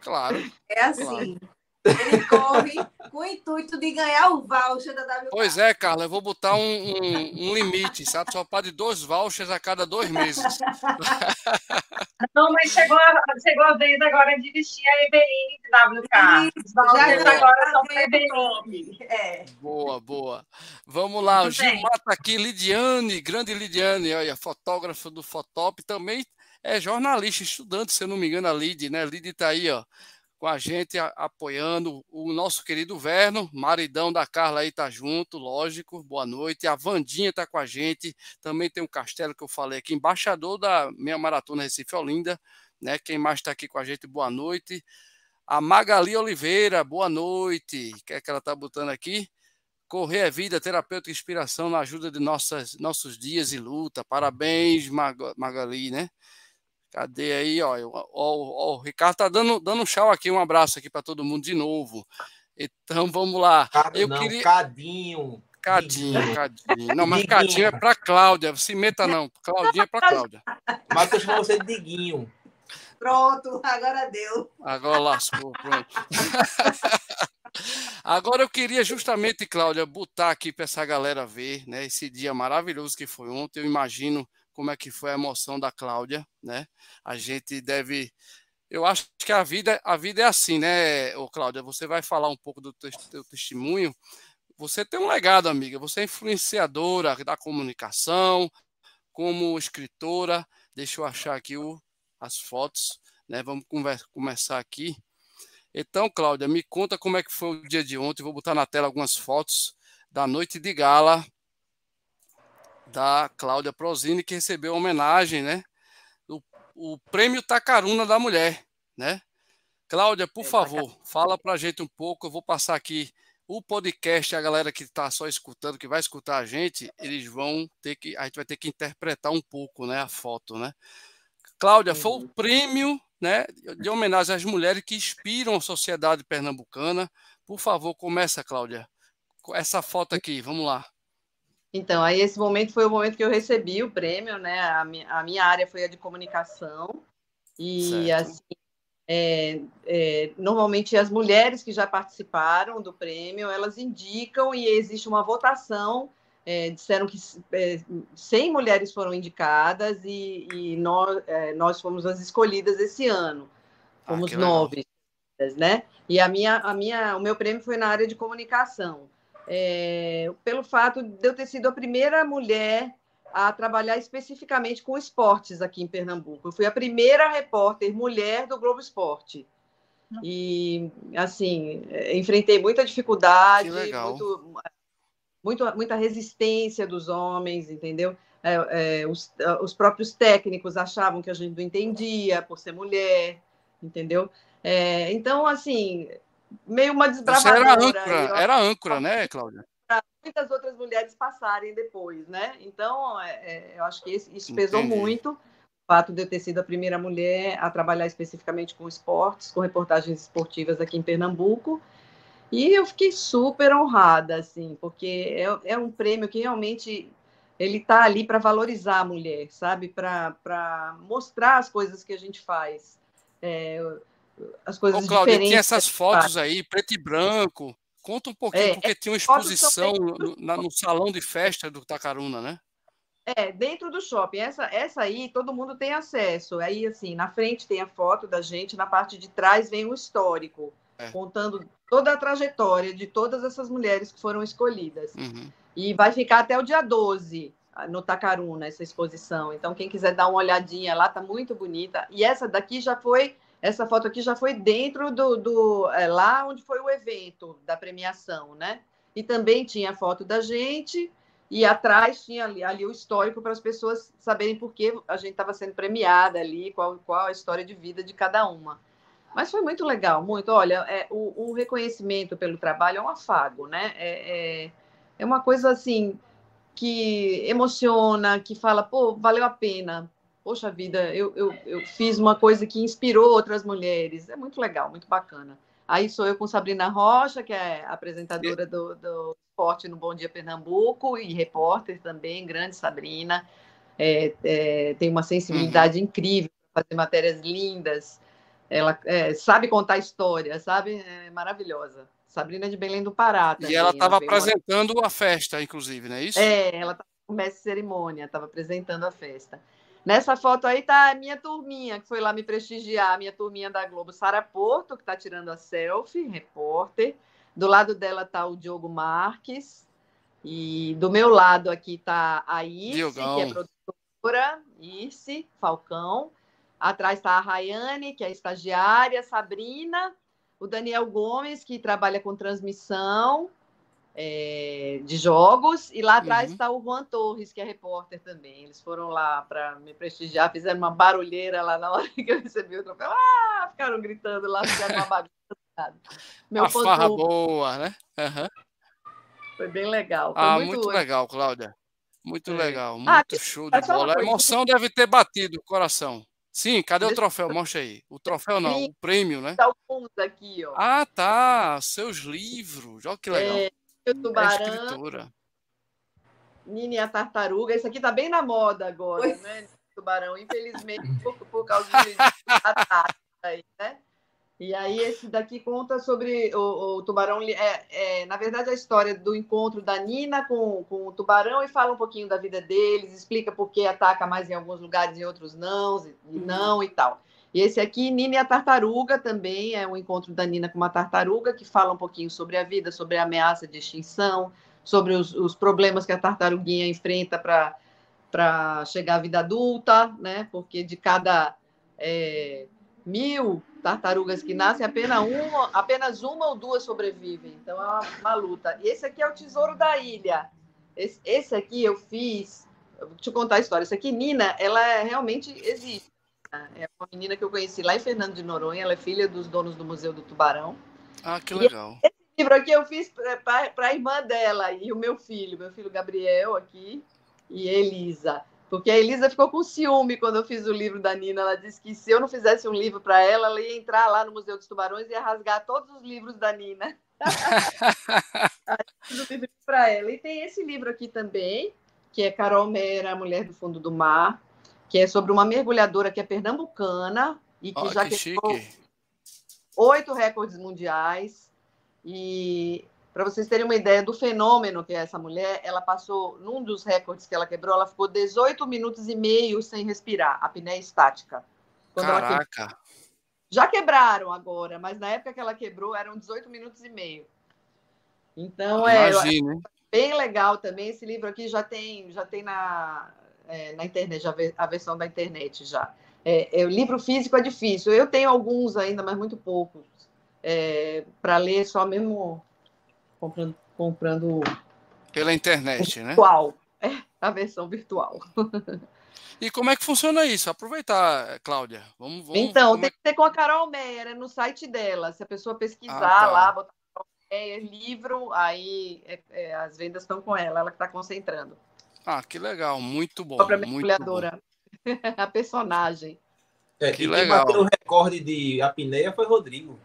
Claro. É assim. Ele corre com o intuito de ganhar o voucher da WK. Pois é, Carla, eu vou botar um, um- um limite, sabe? Só pode dois vouchers a cada dois meses. Não, mas chegou a, chegou a vez agora de vestir a Eveline de WK. Os vouchers agora são para já- Eveline. É. Boa, boa. Vamos lá, o. Gilmar tá aqui, Lidiane, grande Lidiane, olha, fotógrafa do Fotop, também é jornalista, estudante, se eu não me engano, a Lid, né? Lid tá aí, ó, com a gente, a- apoiando o nosso querido Verno, maridão da Carla aí tá junto, lógico, boa noite. A Vandinha tá com a gente, também tem o Castelo que eu falei aqui, embaixador da minha maratona Recife Olinda, né? Quem mais tá aqui com a gente, boa noite. A Magali Oliveira, boa noite. O que é que ela tá botando aqui? Correr é vida, terapêutica e inspiração na ajuda de nossas, nossos dias e luta. Parabéns, Mag- Magali, né? Cadê aí? Ó, ó, ó, ó, o Ricardo tá dando, dando um tchau aqui, um abraço aqui para todo mundo de novo. Então vamos lá. Cado, Eu não, queria- Cadinho. Cadinho, Cadinho. Não, mas Diguinho. Cadinho é para Cláudia. Se meta não. Claudinha é para Cláudia. Mas eu chamo você de Diguinho. Pronto, agora deu. Agora lascou, pronto. Agora eu queria justamente, Cláudia, botar aqui para essa galera ver, né, esse dia maravilhoso que foi ontem. Eu imagino como é que foi a emoção da Cláudia, né? A gente deve eu acho que a vida, a vida é assim, né, ô Cláudia? Você vai falar um pouco do teu, testemunho. Você tem um legado, amiga. Você é influenciadora da comunicação, como escritora. Deixa eu achar aqui o, as fotos, né? Vamos conversa, começar aqui. Então, Cláudia, me conta como é que foi o dia de ontem. Vou botar na tela algumas fotos da noite de gala da Cláudia Prozini, que recebeu a homenagem, né? O, o prêmio Tacaruna da Mulher, né? Cláudia, por É, favor, fala pra gente um pouco. Eu vou passar aqui o podcast, a galera que está só escutando, que vai escutar a gente, eles vão ter que, a gente vai ter que interpretar um pouco, né, a foto, né? Cláudia, foi o prêmio, né, de homenagem às mulheres que inspiram a sociedade pernambucana. Por favor, começa, Cláudia. Essa foto aqui, vamos lá. Então, aí esse momento foi o momento que eu recebi o prêmio, né? A minha, a minha área foi a de comunicação. E certo. assim, é, é, normalmente as mulheres que já participaram do prêmio, elas indicam e existe uma votação. É, disseram que 100 é, mulheres foram indicadas e, e nós, é, nós fomos as escolhidas esse ano. Ah, fomos ah, nove, né? E a minha, a minha, o meu prêmio foi na área de comunicação. É, pelo fato de eu ter sido a primeira mulher a trabalhar especificamente com esportes aqui em Pernambuco. Eu fui a primeira repórter mulher do Globo Esporte. E, assim, enfrentei muita dificuldade, muito, muito, muita resistência dos homens, entendeu? É, é, os, os, próprios técnicos achavam que a gente não entendia por ser mulher, entendeu? É, então, assim, meio uma desbravadora. Você era âncora, era âncora, né, Cláudia? muitas outras mulheres passarem depois, né? Então, é, é, eu acho que isso pesou Entendi. muito, o fato de eu ter sido a primeira mulher a trabalhar especificamente com esportes, com reportagens esportivas aqui em Pernambuco, e eu fiquei super honrada, assim, porque é, é um prêmio que realmente ele está ali para valorizar a mulher, sabe? Para mostrar as coisas que a gente faz. É, as coisas Ô, Cláudia, diferentes. Tem essas fotos aí, preto e branco. Conta um pouquinho, é, porque é, tinha uma exposição no, na, no salão de festa do Tacaruna, né? É, dentro do shopping. Essa, essa aí todo mundo tem acesso. Aí, assim, na frente tem a foto da gente, na parte de trás vem o histórico, é. contando toda a trajetória de todas essas mulheres que foram escolhidas. Uhum. E vai ficar até o dia 12 no Tacaruna, essa exposição. Então, quem quiser dar uma olhadinha lá, tá muito bonita. E essa daqui já foi essa foto aqui já foi dentro do, do é, lá onde foi o evento da premiação, né? E também tinha a foto da gente e atrás tinha ali, ali o histórico para as pessoas saberem por que a gente estava sendo premiada ali, qual, qual a história de vida de cada uma. Mas foi muito legal, muito. Olha, é, o, o reconhecimento pelo trabalho é um afago, né? É, é, é uma coisa assim que emociona, que fala, pô, valeu a pena, poxa vida, eu, eu, eu fiz uma coisa que inspirou outras mulheres. É muito legal, muito bacana. Aí sou eu com Sabrina Rocha, que é apresentadora do, do Esporte no Bom Dia Pernambuco e repórter também, grande Sabrina. É, é, tem uma sensibilidade uhum. incrível para fazer matérias lindas. Ela é, sabe contar história, sabe? É maravilhosa. Sabrina de Belém do Pará. Também. E ela estava apresentando uma... a festa, inclusive, não é isso? É, ela estava com mestre cerimônia, estava apresentando a festa. Nessa foto aí tá a minha turminha, que foi lá me prestigiar, a minha turminha da Globo, Sara Porto, que está tirando a selfie, repórter. Do lado dela tá o Diogo Marques. E do meu lado aqui tá a Irce, Diogão. que é produtora, Irce Falcão. Atrás está a Rayane, que é estagiária, Sabrina, o Daniel Gomes, que trabalha com transmissão, é, de jogos, e lá atrás está uhum. o Juan Torres, que é repórter também. Eles foram lá para me prestigiar, fizeram uma barulheira lá na hora que eu recebi o troféu. Ah, ficaram gritando lá, fizeram uma bagunça. Meu a farra boa, né? Uhum. Foi bem legal. Foi ah, muito, muito legal, Cláudia. Muito é. legal, ah, muito ah, show de bola. A emoção deve ter batido o coração. Sim, cadê o troféu? Mostra aí. O troféu não, o prêmio, né? Tá aqui, ó. Ah, tá. Seus livros. Olha que legal. É, o tubarão. É Nini a tartaruga. Isso aqui tá bem na moda agora, Oi. né? Tubarão, infelizmente, por, por causa de aí, né? E aí esse daqui conta sobre o, o tubarão. É, é, na verdade, a história do encontro da Nina com, com o tubarão e fala um pouquinho da vida deles, explica por que ataca mais em alguns lugares e outros não, e não e tal. E esse aqui, Nina e a Tartaruga, também é um encontro da Nina com uma tartaruga, que fala um pouquinho sobre a vida, sobre a ameaça de extinção, sobre os, os problemas que a tartaruguinha enfrenta para chegar à vida adulta, né? Porque de cada é, mil tartarugas que nascem, apenas uma, apenas uma ou duas sobrevivem. Então é uma, uma luta. E esse aqui é o Tesouro da Ilha. Esse, esse aqui eu fiz. Deixa eu contar a história. Esse aqui, Nina, ela é, realmente existe. É uma menina que eu conheci lá em Fernando de Noronha, ela é filha dos donos do Museu do Tubarão. Ah, que legal. E esse livro aqui eu fiz para a irmã dela e o meu filho, meu filho Gabriel aqui e Elisa. Porque a Elisa ficou com ciúme quando eu fiz o livro da Nina. Ela disse que se eu não fizesse um livro para ela, ela ia entrar lá no Museu dos Tubarões e ia rasgar todos os livros da Nina. fiz o livro para ela. E tem esse livro aqui também, que é Carol Mera, Mulher do Fundo do Mar que é sobre uma mergulhadora que é pernambucana e que Ó, já que quebrou oito recordes mundiais. E para vocês terem uma ideia do fenômeno que é essa mulher, ela passou, num dos recordes que ela quebrou, ela ficou 18 minutos e meio sem respirar, a apneia estática. Caraca. Já quebraram agora, mas na época que ela quebrou eram 18 minutos e meio. Então é Imagina, hein? bem legal também. Esse livro aqui já tem, já tem na, é, na internet, a versão da internet já. É, é, o livro físico é difícil. Eu tenho alguns ainda, mas muito poucos. Para ler só mesmo comprando, comprando Pela internet, né? virtual. É, a versão virtual. E como é que funciona isso? Aproveitar, Cláudia. Vamos, vamos então, é tem que ser com a Carol Meyer, é no site dela. Se a pessoa pesquisar Ah, tá. lá, botar Carol Meyer, livro, aí é- é, as vendas estão com ela, ela que está concentrando. Ah, que legal, muito bom. A própria muito bom. mergulhadora. a personagem. É, Que quem legal. bateu o recorde de apneia foi Rodrigo.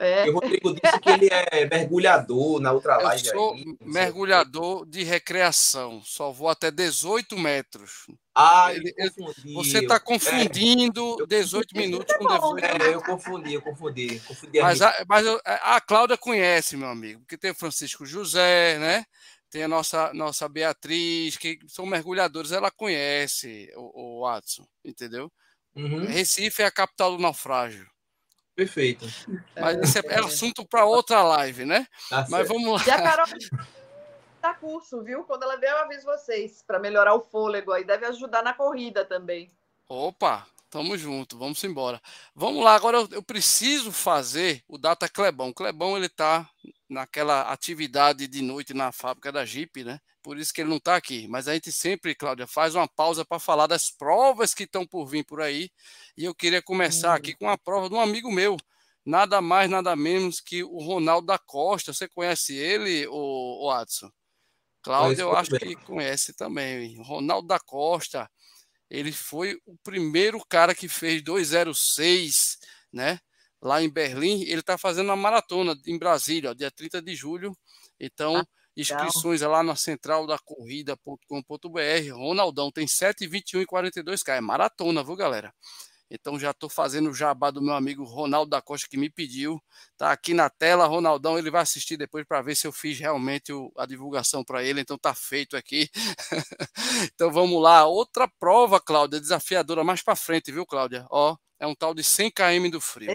É, E o Rodrigo disse que ele é mergulhador na outra Eu live. sou aí, mergulhador de recreação, só vou até 18 metros. Ah, Ele- eu confundi. Você está confundindo eu- 18 minutos com 18 É, eu confundi, eu confundi. confundi a Mas, a, mas eu- a Cláudia conhece, meu amigo, porque tem o Francisco José, né? Tem a nossa, nossa Beatriz, que são mergulhadores, ela conhece o, o Watson, entendeu? Uhum, Recife é a capital do naufrágio. perfeito. Mas isso é, é assunto para outra live, né? Tá Mas certo. vamos lá. E a Carol dá curso, viu? Quando ela vier, eu aviso vocês, para melhorar o fôlego aí. Deve ajudar na corrida também. Opa, tamo junto, vamos embora. Vamos lá, agora eu, eu preciso fazer o Data Clebão. O Clebão, ele tá naquela atividade de noite na fábrica da Jeep, né? Por isso que ele não tá aqui. Mas a gente sempre, Cláudia, faz uma pausa para falar das provas que estão por vir por aí. E eu queria começar aqui com a prova de um amigo meu. Nada mais, nada menos que o Ronaldo da Costa. Você conhece ele, o, o Adson? Cláudia, eu acho muito que conhece também. Ronaldo da Costa, ele foi o primeiro cara que fez 206, né? Lá em Berlim, ele está fazendo uma maratona em Brasília, ó, dia 30 de julho. Então, inscrições é lá na central da corrida.com.br. Ronaldão tem 7, 21 e 42K. É maratona, viu, galera? Então já estou fazendo o jabá do meu amigo Ronaldo da Costa que me pediu. Tá aqui na tela, Ronaldão, ele vai assistir depois para ver se eu fiz realmente o- a divulgação para ele. Então tá feito aqui. então vamos lá, outra prova, Cláudia, desafiadora mais para frente, viu, Cláudia? Ó, é um tal de 100 km do frio,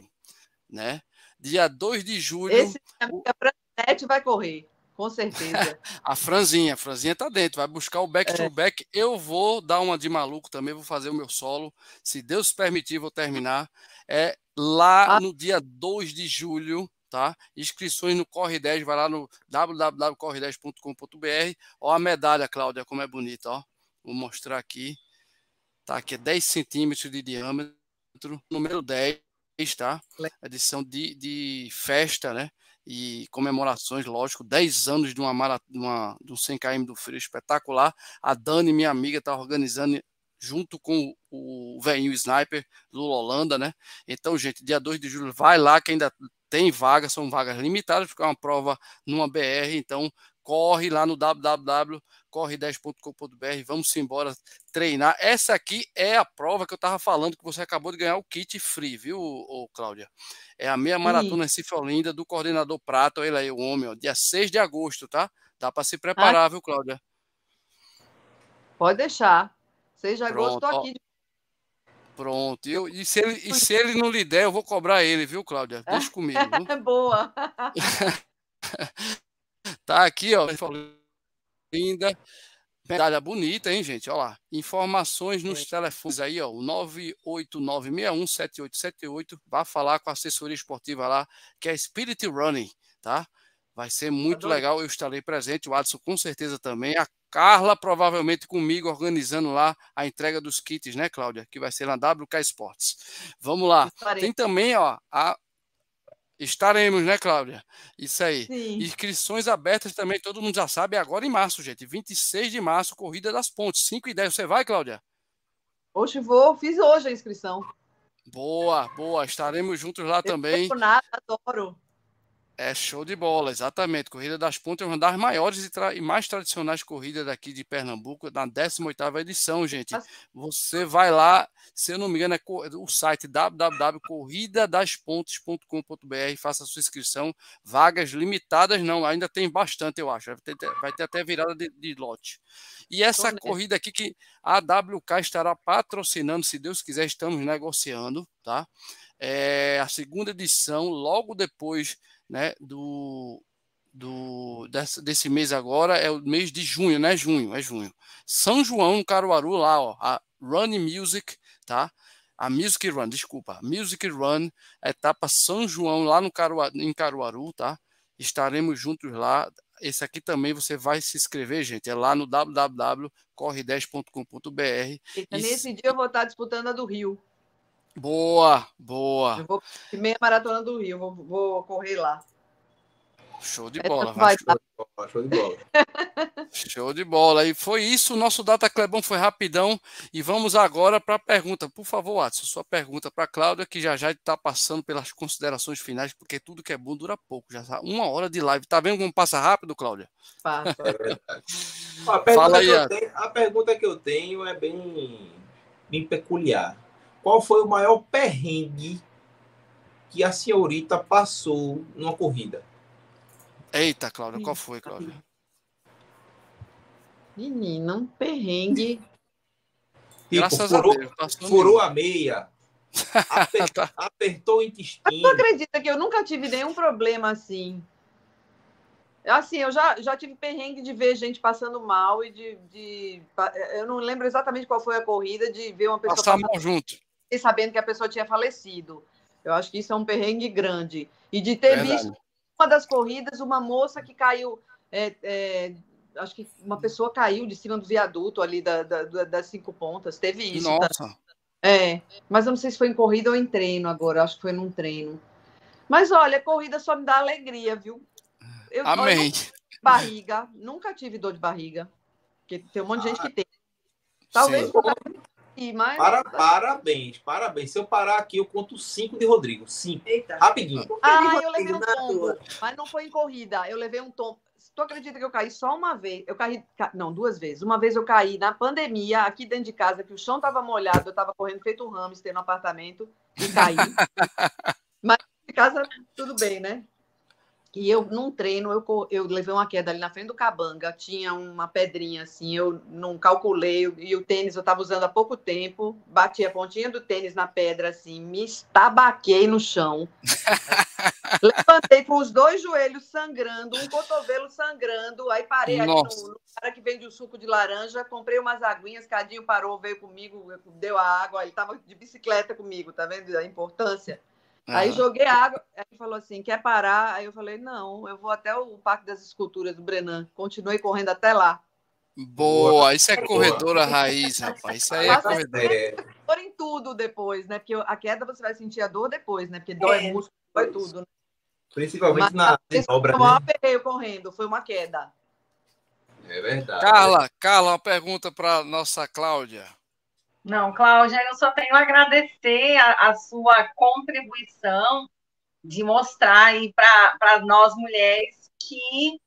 né? Dia 2 de julho. Esse minha Franete vai correr, com certeza. A Franzinha, a Franzinha tá dentro, vai buscar o back to back. Eu vou dar uma de maluco também, vou fazer o meu solo. Se Deus permitir, vou terminar. É lá Ah. no dia 2 de julho, tá? Inscrições no Corre 10, vai lá no www.corre10.com.br. Ó a medalha, Cláudia, como é bonita, ó. Vou mostrar aqui. Tá aqui, é 10 centímetros de diâmetro, número 10, tá? Edição de, de festa, né? E comemorações, lógico, 10 anos de uma, mara, de uma de um 100 km do frio espetacular. A Dani, minha amiga, está organizando junto com o velhinho sniper Lula Holanda, né? Então, gente, dia 2 de julho, vai lá que ainda tem vagas, são vagas limitadas, porque é uma prova numa BR, então corre lá no www.corre10.com.br, vamos embora treinar. Essa aqui é a prova que eu estava falando, que você acabou de ganhar o kit free, viu, ô, Cláudia? É a meia maratona Recife Olinda do coordenador Prato, ele aí, o homem, ó, dia 6 de agosto, tá? Dá para se preparar, ah. viu, Cláudia? Pode deixar. 6 de agosto, tô aqui. Pronto. Eu, e, se ele, e se ele não lhe der, eu vou cobrar ele, viu, Cláudia? Deixa comigo. Viu? Boa. tá aqui, ó. Linda. Medalha bonita, hein, gente? Olha lá. Informações nos é. telefones aí, ó. O 989617878. Vá falar com a assessoria esportiva lá, que é Spirit Running, tá? Vai ser muito Adoro. legal. Eu estarei presente. O Adson com certeza também. A Carla provavelmente comigo organizando lá a entrega dos kits, né, Cláudia? Que vai ser na WK Sports. Vamos lá. Tem também, ó, a Estaremos, né, Cláudia? Isso aí. Sim. Inscrições abertas também, todo mundo já sabe, agora em março, gente. 26 de março, Corrida das Pontes. 5 e 10. Você vai, Cláudia? Hoje vou, fiz hoje a inscrição. Boa, boa. Estaremos juntos lá Eu também. Nada, adoro. É show de bola, exatamente. Corrida das Pontes é uma das maiores e, e, mais tradicionais corridas daqui de Pernambuco, na 18ª edição, gente. Você vai lá, se eu não me engano, é o site www.corridadaspontes.com.br, faça a sua inscrição. Vagas limitadas, não, ainda tem bastante, eu acho. Vai ter, vai ter até virada de, de lote. E essa corrida aqui que a WK estará patrocinando, se Deus quiser, estamos negociando, tá? É a segunda edição, logo depois né, do, do desse, desse, mês agora é o mês de junho, né? Junho, é junho. São João, no Caruaru, lá, ó, a Run Music, tá? A Music Run, desculpa, Music Run, etapa São João, lá no Caruaru, em Caruaru, tá? Estaremos juntos lá. Esse aqui também você vai se inscrever, gente. É lá no www.corre10.com.br. E nesse dia eu vou estar disputando a do Rio. Boa, boa. Eu vou meia maratona do Rio, vou, vou correr lá. Show de bola, vai. Show de bola, show de bola. show de bola. E foi isso, o nosso Data Clebão foi rapidão. E vamos agora para a pergunta. Por favor, Watson, sua pergunta para a Cláudia, que já já está passando pelas considerações finais, porque tudo que é bom dura pouco. Já tá uma hora de live. Tá vendo como passa rápido, Cláudia? Passa. É a, pergunta Fala aí, tenho, a pergunta que eu tenho é bem, bem peculiar. Qual foi o maior perrengue que a senhorita passou numa corrida? Eita, Cláudia, qual foi, Cláudia? Menina, um perrengue. Tipo, Graças furou, a Deus. Furou a meia. Aper, tá. Apertou o intestino. Tu acredita que eu nunca tive nenhum problema assim? Assim, eu já, já tive perrengue de ver gente passando mal e de, de. Eu não lembro exatamente qual foi a corrida, de ver uma pessoa. Passar mal junto sabendo que a pessoa tinha falecido. Eu acho que isso é um perrengue grande. E de ter Verdade. visto uma das corridas uma moça que caiu. É, é, acho que uma pessoa caiu de cima do viaduto ali da, da, das cinco pontas. Teve isso. Tá? Nossa. Tá? É, mas eu não sei se foi em corrida ou em treino agora. Acho que foi num treino. Mas olha, corrida só me dá alegria, viu? Eu, Amém. Eu barriga, nunca tive dor de barriga. Porque tem um monte de gente que tem. Talvez Para, parabéns, parabéns. Se eu parar aqui, eu conto cinco de Rodrigo. Cinco. Eita. Rapidinho. Ah, eu levei um tombo. Mas não foi em corrida. Eu levei um tombo. Tu acredita que eu caí só uma vez? Eu caí. Não, duas vezes. Uma vez eu caí na pandemia, aqui dentro de casa, que o chão estava molhado, eu estava correndo feito um hamster no apartamento e caí. mas em casa, tudo bem, né? E eu, num treino, eu, eu levei uma queda ali na frente do Cabanga, tinha uma pedrinha assim, eu não calculei, e o tênis eu estava usando há pouco tempo, bati a pontinha do tênis na pedra assim, me estabaquei no chão. Levantei com os dois joelhos sangrando, um cotovelo sangrando, aí parei ali no, no, cara que vende o suco de laranja, comprei umas aguinhas, Cadinho parou, veio comigo, deu a água, ele estava de bicicleta comigo, tá vendo a importância? Aí joguei água, aí falou assim, quer parar? Aí eu falei, não, eu vou até o Parque das Esculturas do Brenan. Continuei correndo até lá. Boa, isso é corredora raiz, rapaz. Isso aí é corredora. É. Dor em tudo depois, né? Porque a queda você vai sentir a dor depois, né? Porque dói é. músculo, dói tudo. Né? Principalmente Mas, na obra. Não né? correndo, foi uma queda. É verdade. Carla, Carla, uma pergunta para nossa Cláudia. Não, Cláudia, eu só tenho a agradecer a, a sua contribuição de mostrar aí para nós mulheres que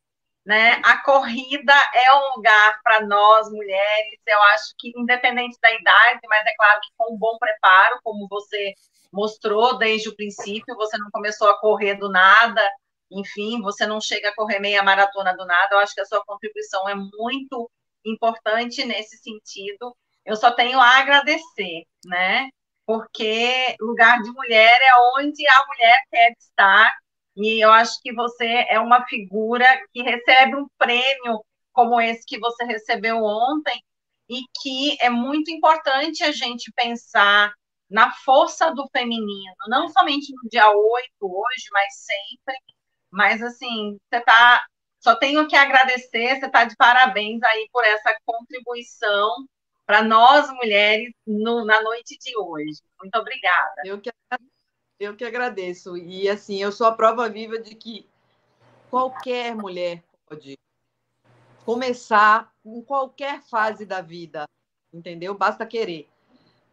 né, a corrida é um lugar para nós mulheres. Eu acho que, independente da idade, mas é claro que com um bom preparo, como você mostrou desde o princípio, você não começou a correr do nada, enfim, você não chega a correr meia maratona do nada. Eu acho que a sua contribuição é muito importante nesse sentido eu só tenho a agradecer, né? Porque lugar de mulher é onde a mulher quer estar, e eu acho que você é uma figura que recebe um prêmio como esse que você recebeu ontem, e que é muito importante a gente pensar na força do feminino, não somente no dia 8 hoje, mas sempre. Mas assim, você tá. Só tenho que agradecer, você está de parabéns aí por essa contribuição para nós mulheres no, na noite de hoje. Muito obrigada. Eu que, eu que agradeço. E assim, eu sou a prova viva de que qualquer mulher pode começar em qualquer fase da vida, entendeu? Basta querer.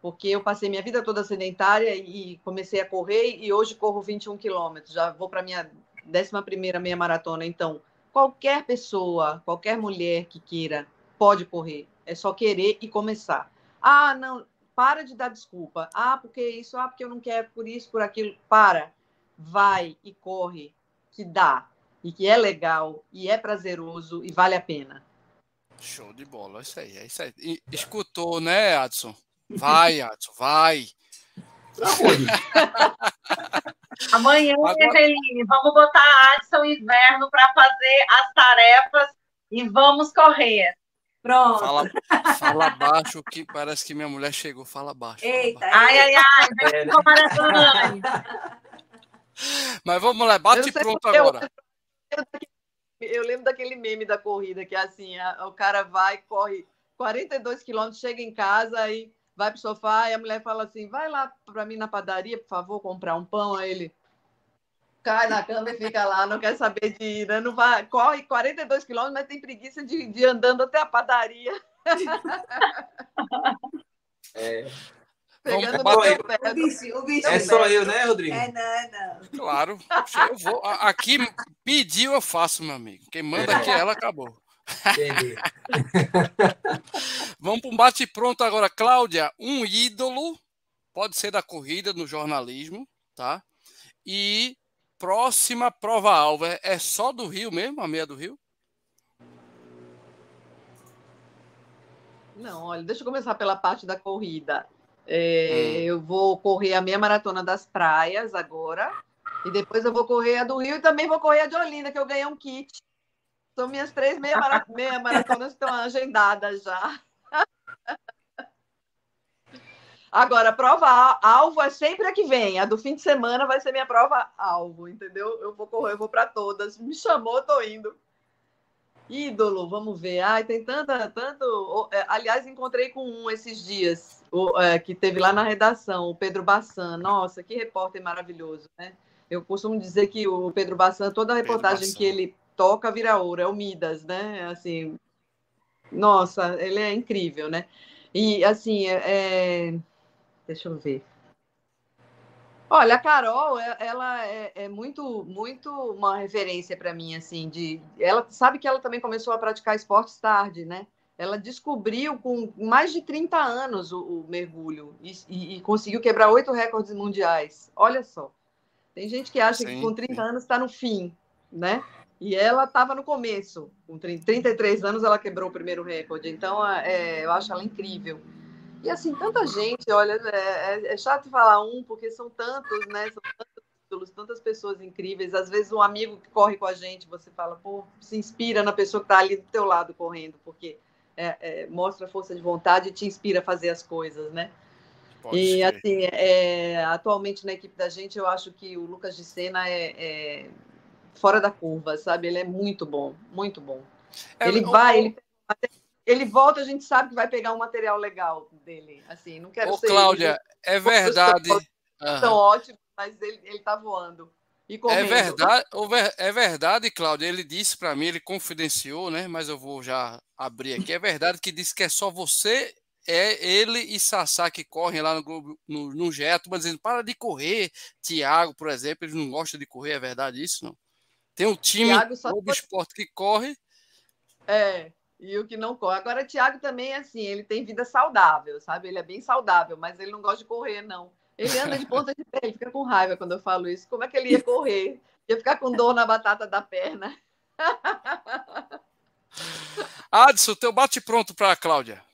Porque eu passei minha vida toda sedentária e comecei a correr e hoje corro 21 quilômetros. Já vou para minha 11 meia maratona. Então, qualquer pessoa, qualquer mulher que queira, pode correr. É só querer e começar. Ah, não, para de dar desculpa. Ah, porque isso, ah, porque eu não quero por isso, por aquilo. Para. Vai e corre, que dá. E que é legal, e é prazeroso, e vale a pena. Show de bola, é isso aí, é isso aí. E, escutou, né, Adson? Vai, Adson, vai. Amanhã, Agora... Eveline, vamos botar a Adson Inverno para fazer as tarefas e vamos correr. Pronto. Fala, fala baixo, que parece que minha mulher chegou. Fala baixo. Eita, fala baixo. ai, ai, ai, Mas vamos lá, bate pronto agora. Eu, eu, lembro daquele meme da corrida, que é assim, a, o cara vai, corre 42 quilômetros, chega em casa e vai pro sofá e a mulher fala assim: vai lá para mim na padaria, por favor, comprar um pão. Aí ele cai na cama e fica lá, não quer saber de ir, né? Não vai, corre 42 quilômetros, mas tem preguiça de, de ir andando até a padaria. É. Pegando Vamos, no pé. O bicho, o bicho É só eu, né, Rodrigo? É, não, é não. Claro, eu vou. Aqui pediu, eu faço, meu amigo. Quem manda aqui é ela, acabou. Entendi. Vamos para um bate-pronto agora. Cláudia, um ídolo, pode ser da corrida, no jornalismo, tá? E próxima prova-alvo, é, é só do Rio mesmo, a meia do Rio? Não, olha, deixa eu começar pela parte da corrida. É, hum. Eu vou correr a meia maratona das praias agora. E depois eu vou correr a do Rio e também vou correr a de Olinda, que eu ganhei um kit. São minhas três meia, mara meia maratonas que estão agendadas já. Agora, a prova alvo é sempre a que vem. A do fim de semana vai ser minha prova alvo, entendeu? Eu vou correr, eu vou para todas. Me chamou, tô indo. Ídolo, vamos ver. Ai, tem tanta, tanto. É, aliás, encontrei com um esses dias, o, é, que teve lá na redação, o Pedro Bassan. Nossa, que repórter maravilhoso, né? Eu costumo dizer que o Pedro Bassan, toda a reportagem que ele toca vira ouro, é o Midas, né? Assim, nossa, ele é incrível, né? E assim, é, é... deixa eu ver. Olha, a Carol, é, ela é, é muito, muito uma referência para mim, assim, de, ela sabe que ela também começou a praticar esportes tarde, né? Ela descobriu com mais de 30 anos o, o mergulho e, e, e, conseguiu quebrar oito recordes mundiais. Olha só. Tem gente que acha sim, que com 30 sim. anos está no fim, né? E ela estava no começo, com 33 anos ela quebrou o primeiro recorde. Então, é, eu acho ela incrível. E assim, tanta gente, olha, é, é, é chato falar um, porque são tantos, né? São tantos títulos, tantas pessoas incríveis. Às vezes um amigo que corre com a gente, você fala, pô, se inspira na pessoa que está ali do teu lado correndo, porque é, é, mostra força de vontade e te inspira a fazer as coisas, né? Pode e ser. assim, é, atualmente na equipe da gente, eu acho que o Lucas de Sena é, fora da curva, sabe? Ele é muito bom, muito bom. É, ele vai, ele, ele volta, a gente sabe que vai pegar um material legal dele. Assim, não quero Ô, ser. Cláudia, é verdade. São uhum. ótimos, mas ele, ele tá voando. É verdade, é verdade, Cláudia. Ele disse para mim, ele confidenciou, né? Mas eu vou já abrir aqui. É verdade que disse que é só você, é ele e Sassá que correm lá no Globo, no, no Geto, mas dizendo para de correr. Tiago, por exemplo, ele não gosta de correr, é verdade isso, não? Tem um time do esporte que corre. É, e o que não corre. Agora, o Thiago também, assim, ele tem vida saudável, sabe? Ele é bem saudável, mas ele não gosta de correr, não. Ele anda de ponta de pé, ele fica com raiva quando eu falo isso. Como é que ele ia correr? Ia ficar com dor na batata da perna. Adson, teu bate pronto para a Cláudia.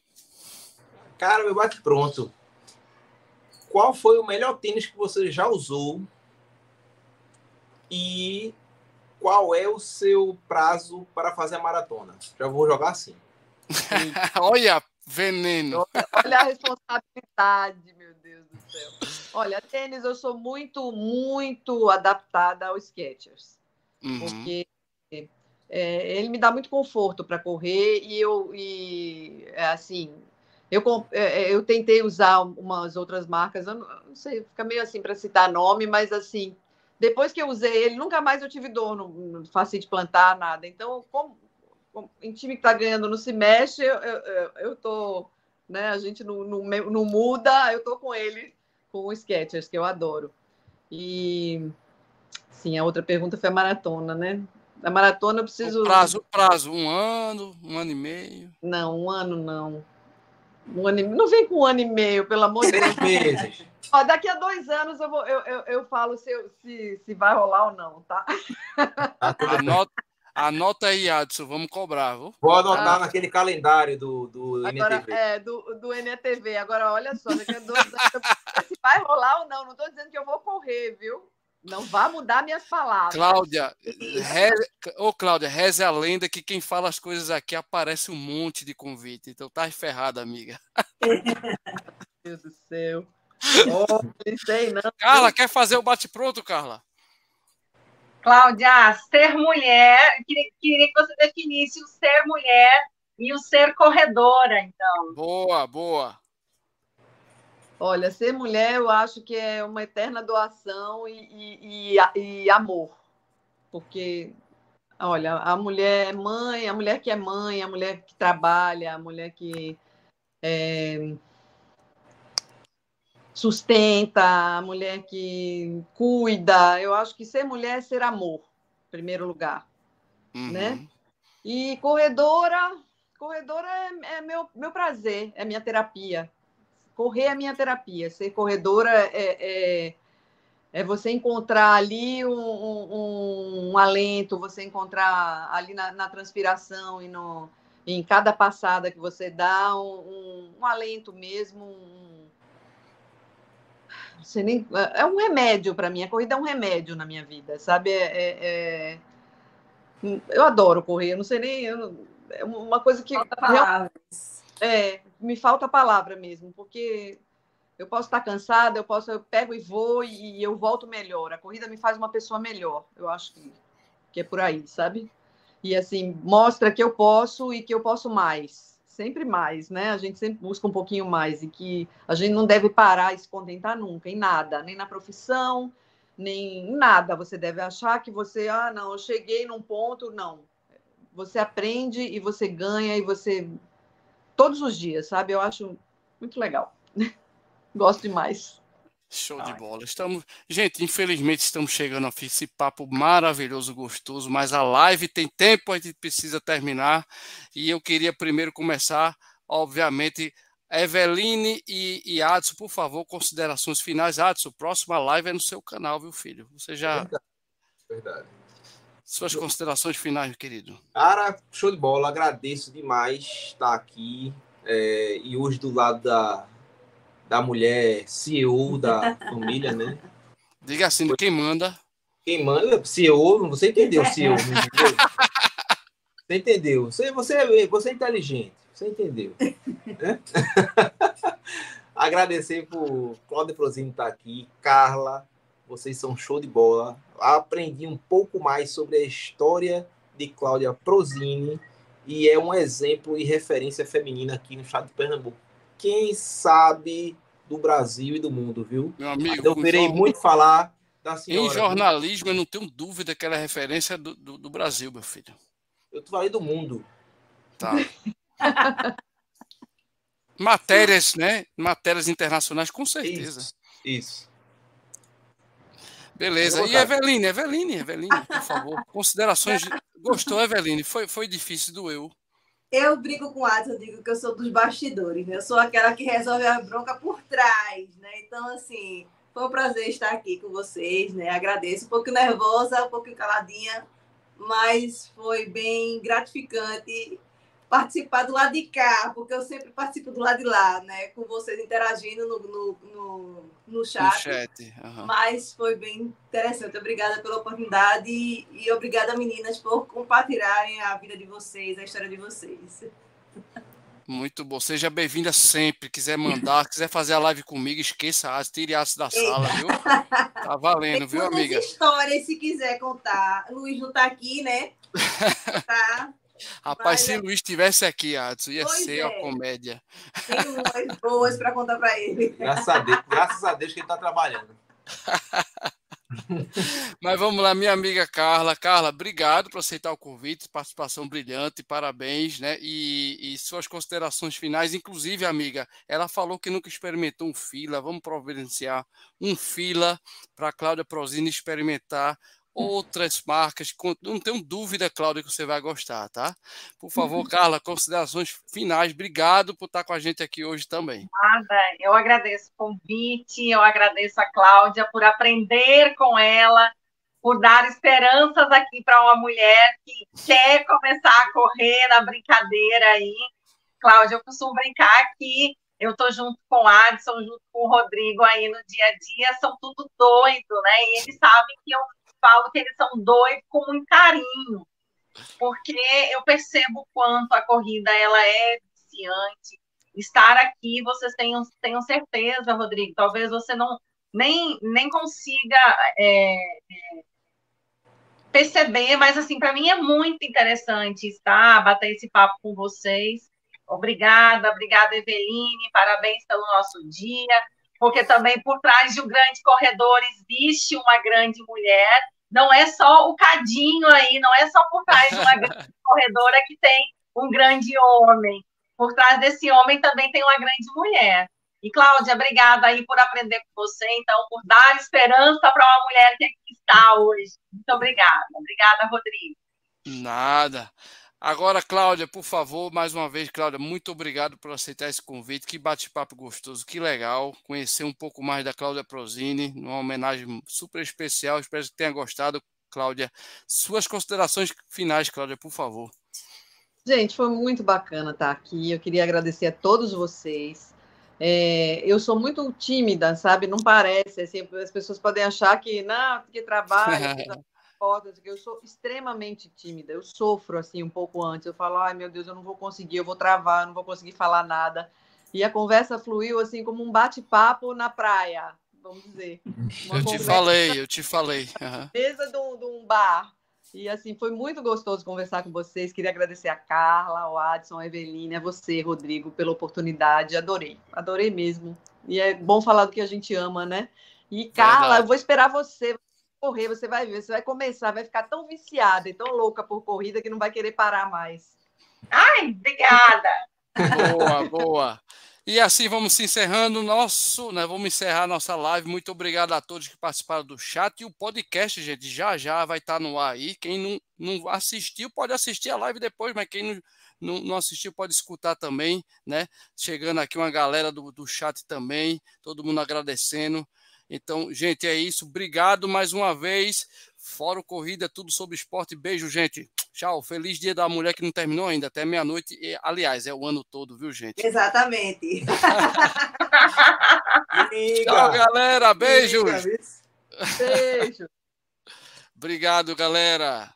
Cara, meu bate pronto. Qual foi o melhor tênis que você já usou? E qual é o seu prazo para fazer a maratona? Já vou jogar assim. olha, veneno. Olha a responsabilidade, meu Deus do céu. Olha, tênis, eu sou muito, muito adaptada ao Skechers. Uhum. Porque é, ele me dá muito conforto para correr e eu, e, é, assim, eu, é, é, eu tentei usar umas outras marcas, eu não, não sei, fica meio assim para citar nome, mas assim, depois que eu usei ele, nunca mais eu tive dor no, no de plantar, nada. Então, como, como em time que está ganhando não se mexe, eu, eu, eu tô, né? A gente não, não, não muda, eu tô com ele, com o Skechers, que eu adoro. E Sim, a outra pergunta foi a maratona, né? A maratona eu preciso. O prazo, o prazo, um ano, um ano e meio. Não, um ano não. Um ano e... Não vem com um ano e meio, pelo amor de Deus. meses. Ó, daqui a dois anos eu, vou, eu, eu, eu falo se, eu- se, se vai rolar ou não, tá? Bem. Anota, anota aí, Adson, vamos cobrar, viu? Vou anotar Ah. naquele calendário do, do Agora, NTV. é, do, do NETV. Agora, olha só, daqui a dois anos eu se vai rolar ou não. Não estou dizendo que eu vou correr, viu? Não vá mudar minhas palavras. Cláudia, reze, ô Cláudia, reze a lenda que quem fala as coisas aqui aparece um monte de convite. Então tá ferrada, amiga. Meu Deus do céu. Oh, não sei, não. Carla, quer fazer o bate-pronto, Carla? Cláudia, ser mulher, queria, queria que você definisse o ser mulher e o ser corredora, então. Boa, boa. Olha, ser mulher eu acho que é uma eterna doação e, e, e- e amor. Porque, olha, a mulher é mãe, a mulher que é mãe, a mulher que trabalha, a mulher que é, sustenta, a mulher que cuida. Eu acho que ser mulher é ser amor, em primeiro lugar. Uhum. Né? E corredora, corredora é, é meu, meu prazer, é minha terapia. Correr é minha terapia. Ser corredora é, é, é você encontrar ali um, um- um alento, você encontrar ali na, na transpiração e no, em cada passada que você dá um, um- alento mesmo. um- sei nem- é um remédio para mim. A corrida é um remédio na minha vida, sabe? É- é- é, eu adoro correr, eu não sei nem. eu é uma coisa que Falta palavras. é, me falta palavra mesmo, porque eu posso estar cansada, eu posso, eu pego e vou e eu volto melhor. A corrida me faz uma pessoa melhor. Eu acho que, que é por aí, sabe? E assim, mostra que eu posso e que eu posso mais. Sempre mais, né? A gente sempre busca um pouquinho mais e que a gente não deve parar e se contentar nunca, em nada, nem na profissão, nem em nada. Você deve achar que você, ah, não, eu cheguei num ponto, não. Você aprende e você ganha e você todos os dias, sabe? Eu acho muito legal. Gosto demais. Show de bola. Estamos, gente, infelizmente estamos chegando a esse papo maravilhoso, gostoso, mas a live tem tempo, a gente precisa terminar. E eu queria primeiro começar, obviamente, Eveline e, e Adson, por favor, considerações finais. Adson, próxima live é no seu canal, viu, filho? Você já. Verdade. Verdade. Suas considerações finais, meu querido. Cara, show de bola. Agradeço demais estar aqui. é, e hoje do lado da, da mulher CEO da família, né? Diga assim, quem manda. Quem manda, CEO, você entendeu, CEO, entendeu? Você entendeu? Você, você, você é inteligente, você entendeu. né? Agradecer por Cláudia Prozini estar aqui, Carla, vocês são show de bola. Aprendi um pouco mais sobre a história de Cláudia Prozini e é um exemplo e referência feminina aqui no estado de Pernambuco. Quem sabe do Brasil e do mundo, viu? Meu amigo, Eu verei jorn- muito falar da senhora. em viu? jornalismo, eu não tenho dúvida que ela é referência do, do, do Brasil, meu filho. Eu falei do mundo. Tá. Matérias, né? Matérias internacionais, com certeza. Isso. Isso. Beleza. E. Eveline, Eveline, Eveline, por favor. Considerações. de- Gostou, Eveline? Foi, foi difícil, doeu. Eu brigo com o eu digo que eu sou dos bastidores, né? Eu sou aquela que resolve a bronca por trás, né? Então, assim, foi um prazer estar aqui com vocês, né? Agradeço. Um pouco nervosa, um pouquinho caladinha, mas foi bem gratificante participar do lado de cá, porque eu sempre participo do lado de lá, né? Com vocês interagindo no, no, no, no No chat. chat. aham. Mas foi bem interessante. Obrigada pela oportunidade e, e obrigada, meninas, por compartilharem a vida de vocês, a história de vocês. Muito bom. Seja bem-vinda sempre. Quiser mandar, quiser fazer a live comigo, esqueça as, tire da sala, viu? Tá valendo, viu, amiga? histórias, se quiser contar. Luiz não está aqui, né? Tá? Rapaz, Mas se é- o Luiz estivesse aqui, Adson, ia Pois ser uma é. comédia. Tem umas boas para contar para ele. Graças a Deus, graças a Deus que ele está trabalhando. Mas vamos lá, minha amiga Carla. Carla, obrigado por aceitar o convite, participação brilhante, parabéns, né? E, e suas considerações finais, inclusive, amiga, ela falou que nunca experimentou um fila. Vamos providenciar um fila para Cláudia Prozini experimentar outras marcas. Não tenho dúvida, Cláudia, que você vai gostar, tá? Por favor, Carla, considerações finais. Obrigado por estar com a gente aqui hoje também. Nada, eu agradeço o convite, eu agradeço a Cláudia por aprender com ela, por dar esperanças aqui para uma mulher que quer começar a correr na brincadeira aí. Cláudia, eu costumo brincar que eu estou junto com o Adson, junto com o Rodrigo aí no dia a dia, são tudo doido, né? E eles sabem que eu falo que eles são doidos com muito carinho, porque eu percebo quanto a corrida ela é viciante. Estar aqui, vocês tenham, tenham certeza, Rodrigo, talvez você não nem, nem consiga é, é, perceber, mas assim, para mim é muito interessante estar, bater esse papo com vocês. Obrigada, obrigada, Eveline, parabéns pelo nosso dia porque também por trás de um grande corredor existe uma grande mulher. Não é só o cadinho aí, não é só por trás de uma grande corredora que tem um grande homem. Por trás desse homem também tem uma grande mulher. E, Cláudia, obrigada aí por aprender com você, então, por dar esperança para uma mulher que aqui está hoje. Muito obrigada. Obrigada, Rodrigo. Nada. Agora, Cláudia, por favor, mais uma vez, Cláudia, muito obrigado por aceitar esse convite. Que bate-papo gostoso, que legal conhecer um pouco mais da Cláudia Prozini, uma homenagem super especial. Espero que tenha gostado, Cláudia. Suas considerações finais, Cláudia, por favor. Gente, foi muito bacana estar aqui. Eu queria agradecer a todos vocês. É, eu sou muito tímida, sabe? Não parece. Assim, as pessoas podem achar que, não, porque trabalha, fotos, eu sou extremamente tímida, eu sofro assim um pouco antes, eu falo, ai meu Deus, eu não vou conseguir, eu vou travar, eu não vou conseguir falar nada. E a conversa fluiu assim como um bate-papo na praia, vamos dizer. Uma eu te falei, eu te falei. Uhum. Mesa de um, de um bar. E assim, foi muito gostoso conversar com vocês. Queria agradecer a Carla, ao Adson, a Eveline, a você, Rodrigo, pela oportunidade. Adorei, adorei mesmo. E é bom falar do que a gente ama, né? E Carla, Verdade. eu vou esperar você correr, você vai ver, você vai começar, vai ficar tão viciada e tão louca por corrida que não vai querer parar mais. Ai, obrigada! Boa, boa. E assim vamos encerrando nosso, né? Vamos encerrar nossa live. Muito obrigado a todos que participaram do chat e o podcast, gente, já já vai estar no ar aí. Quem não, não assistiu pode assistir a live depois, mas quem não, não, não assistiu pode escutar também, né? Chegando aqui uma galera do, do chat também, todo mundo agradecendo. Então, gente, é isso. Obrigado mais uma vez. Fórum Corrida, tudo sobre esporte. Beijo, gente. Tchau. Feliz dia da mulher que não terminou ainda, até meia-noite. Aliás, é o ano todo, viu, gente? Exatamente. Tchau, galera. Beijos. Beijo. Obrigado, galera.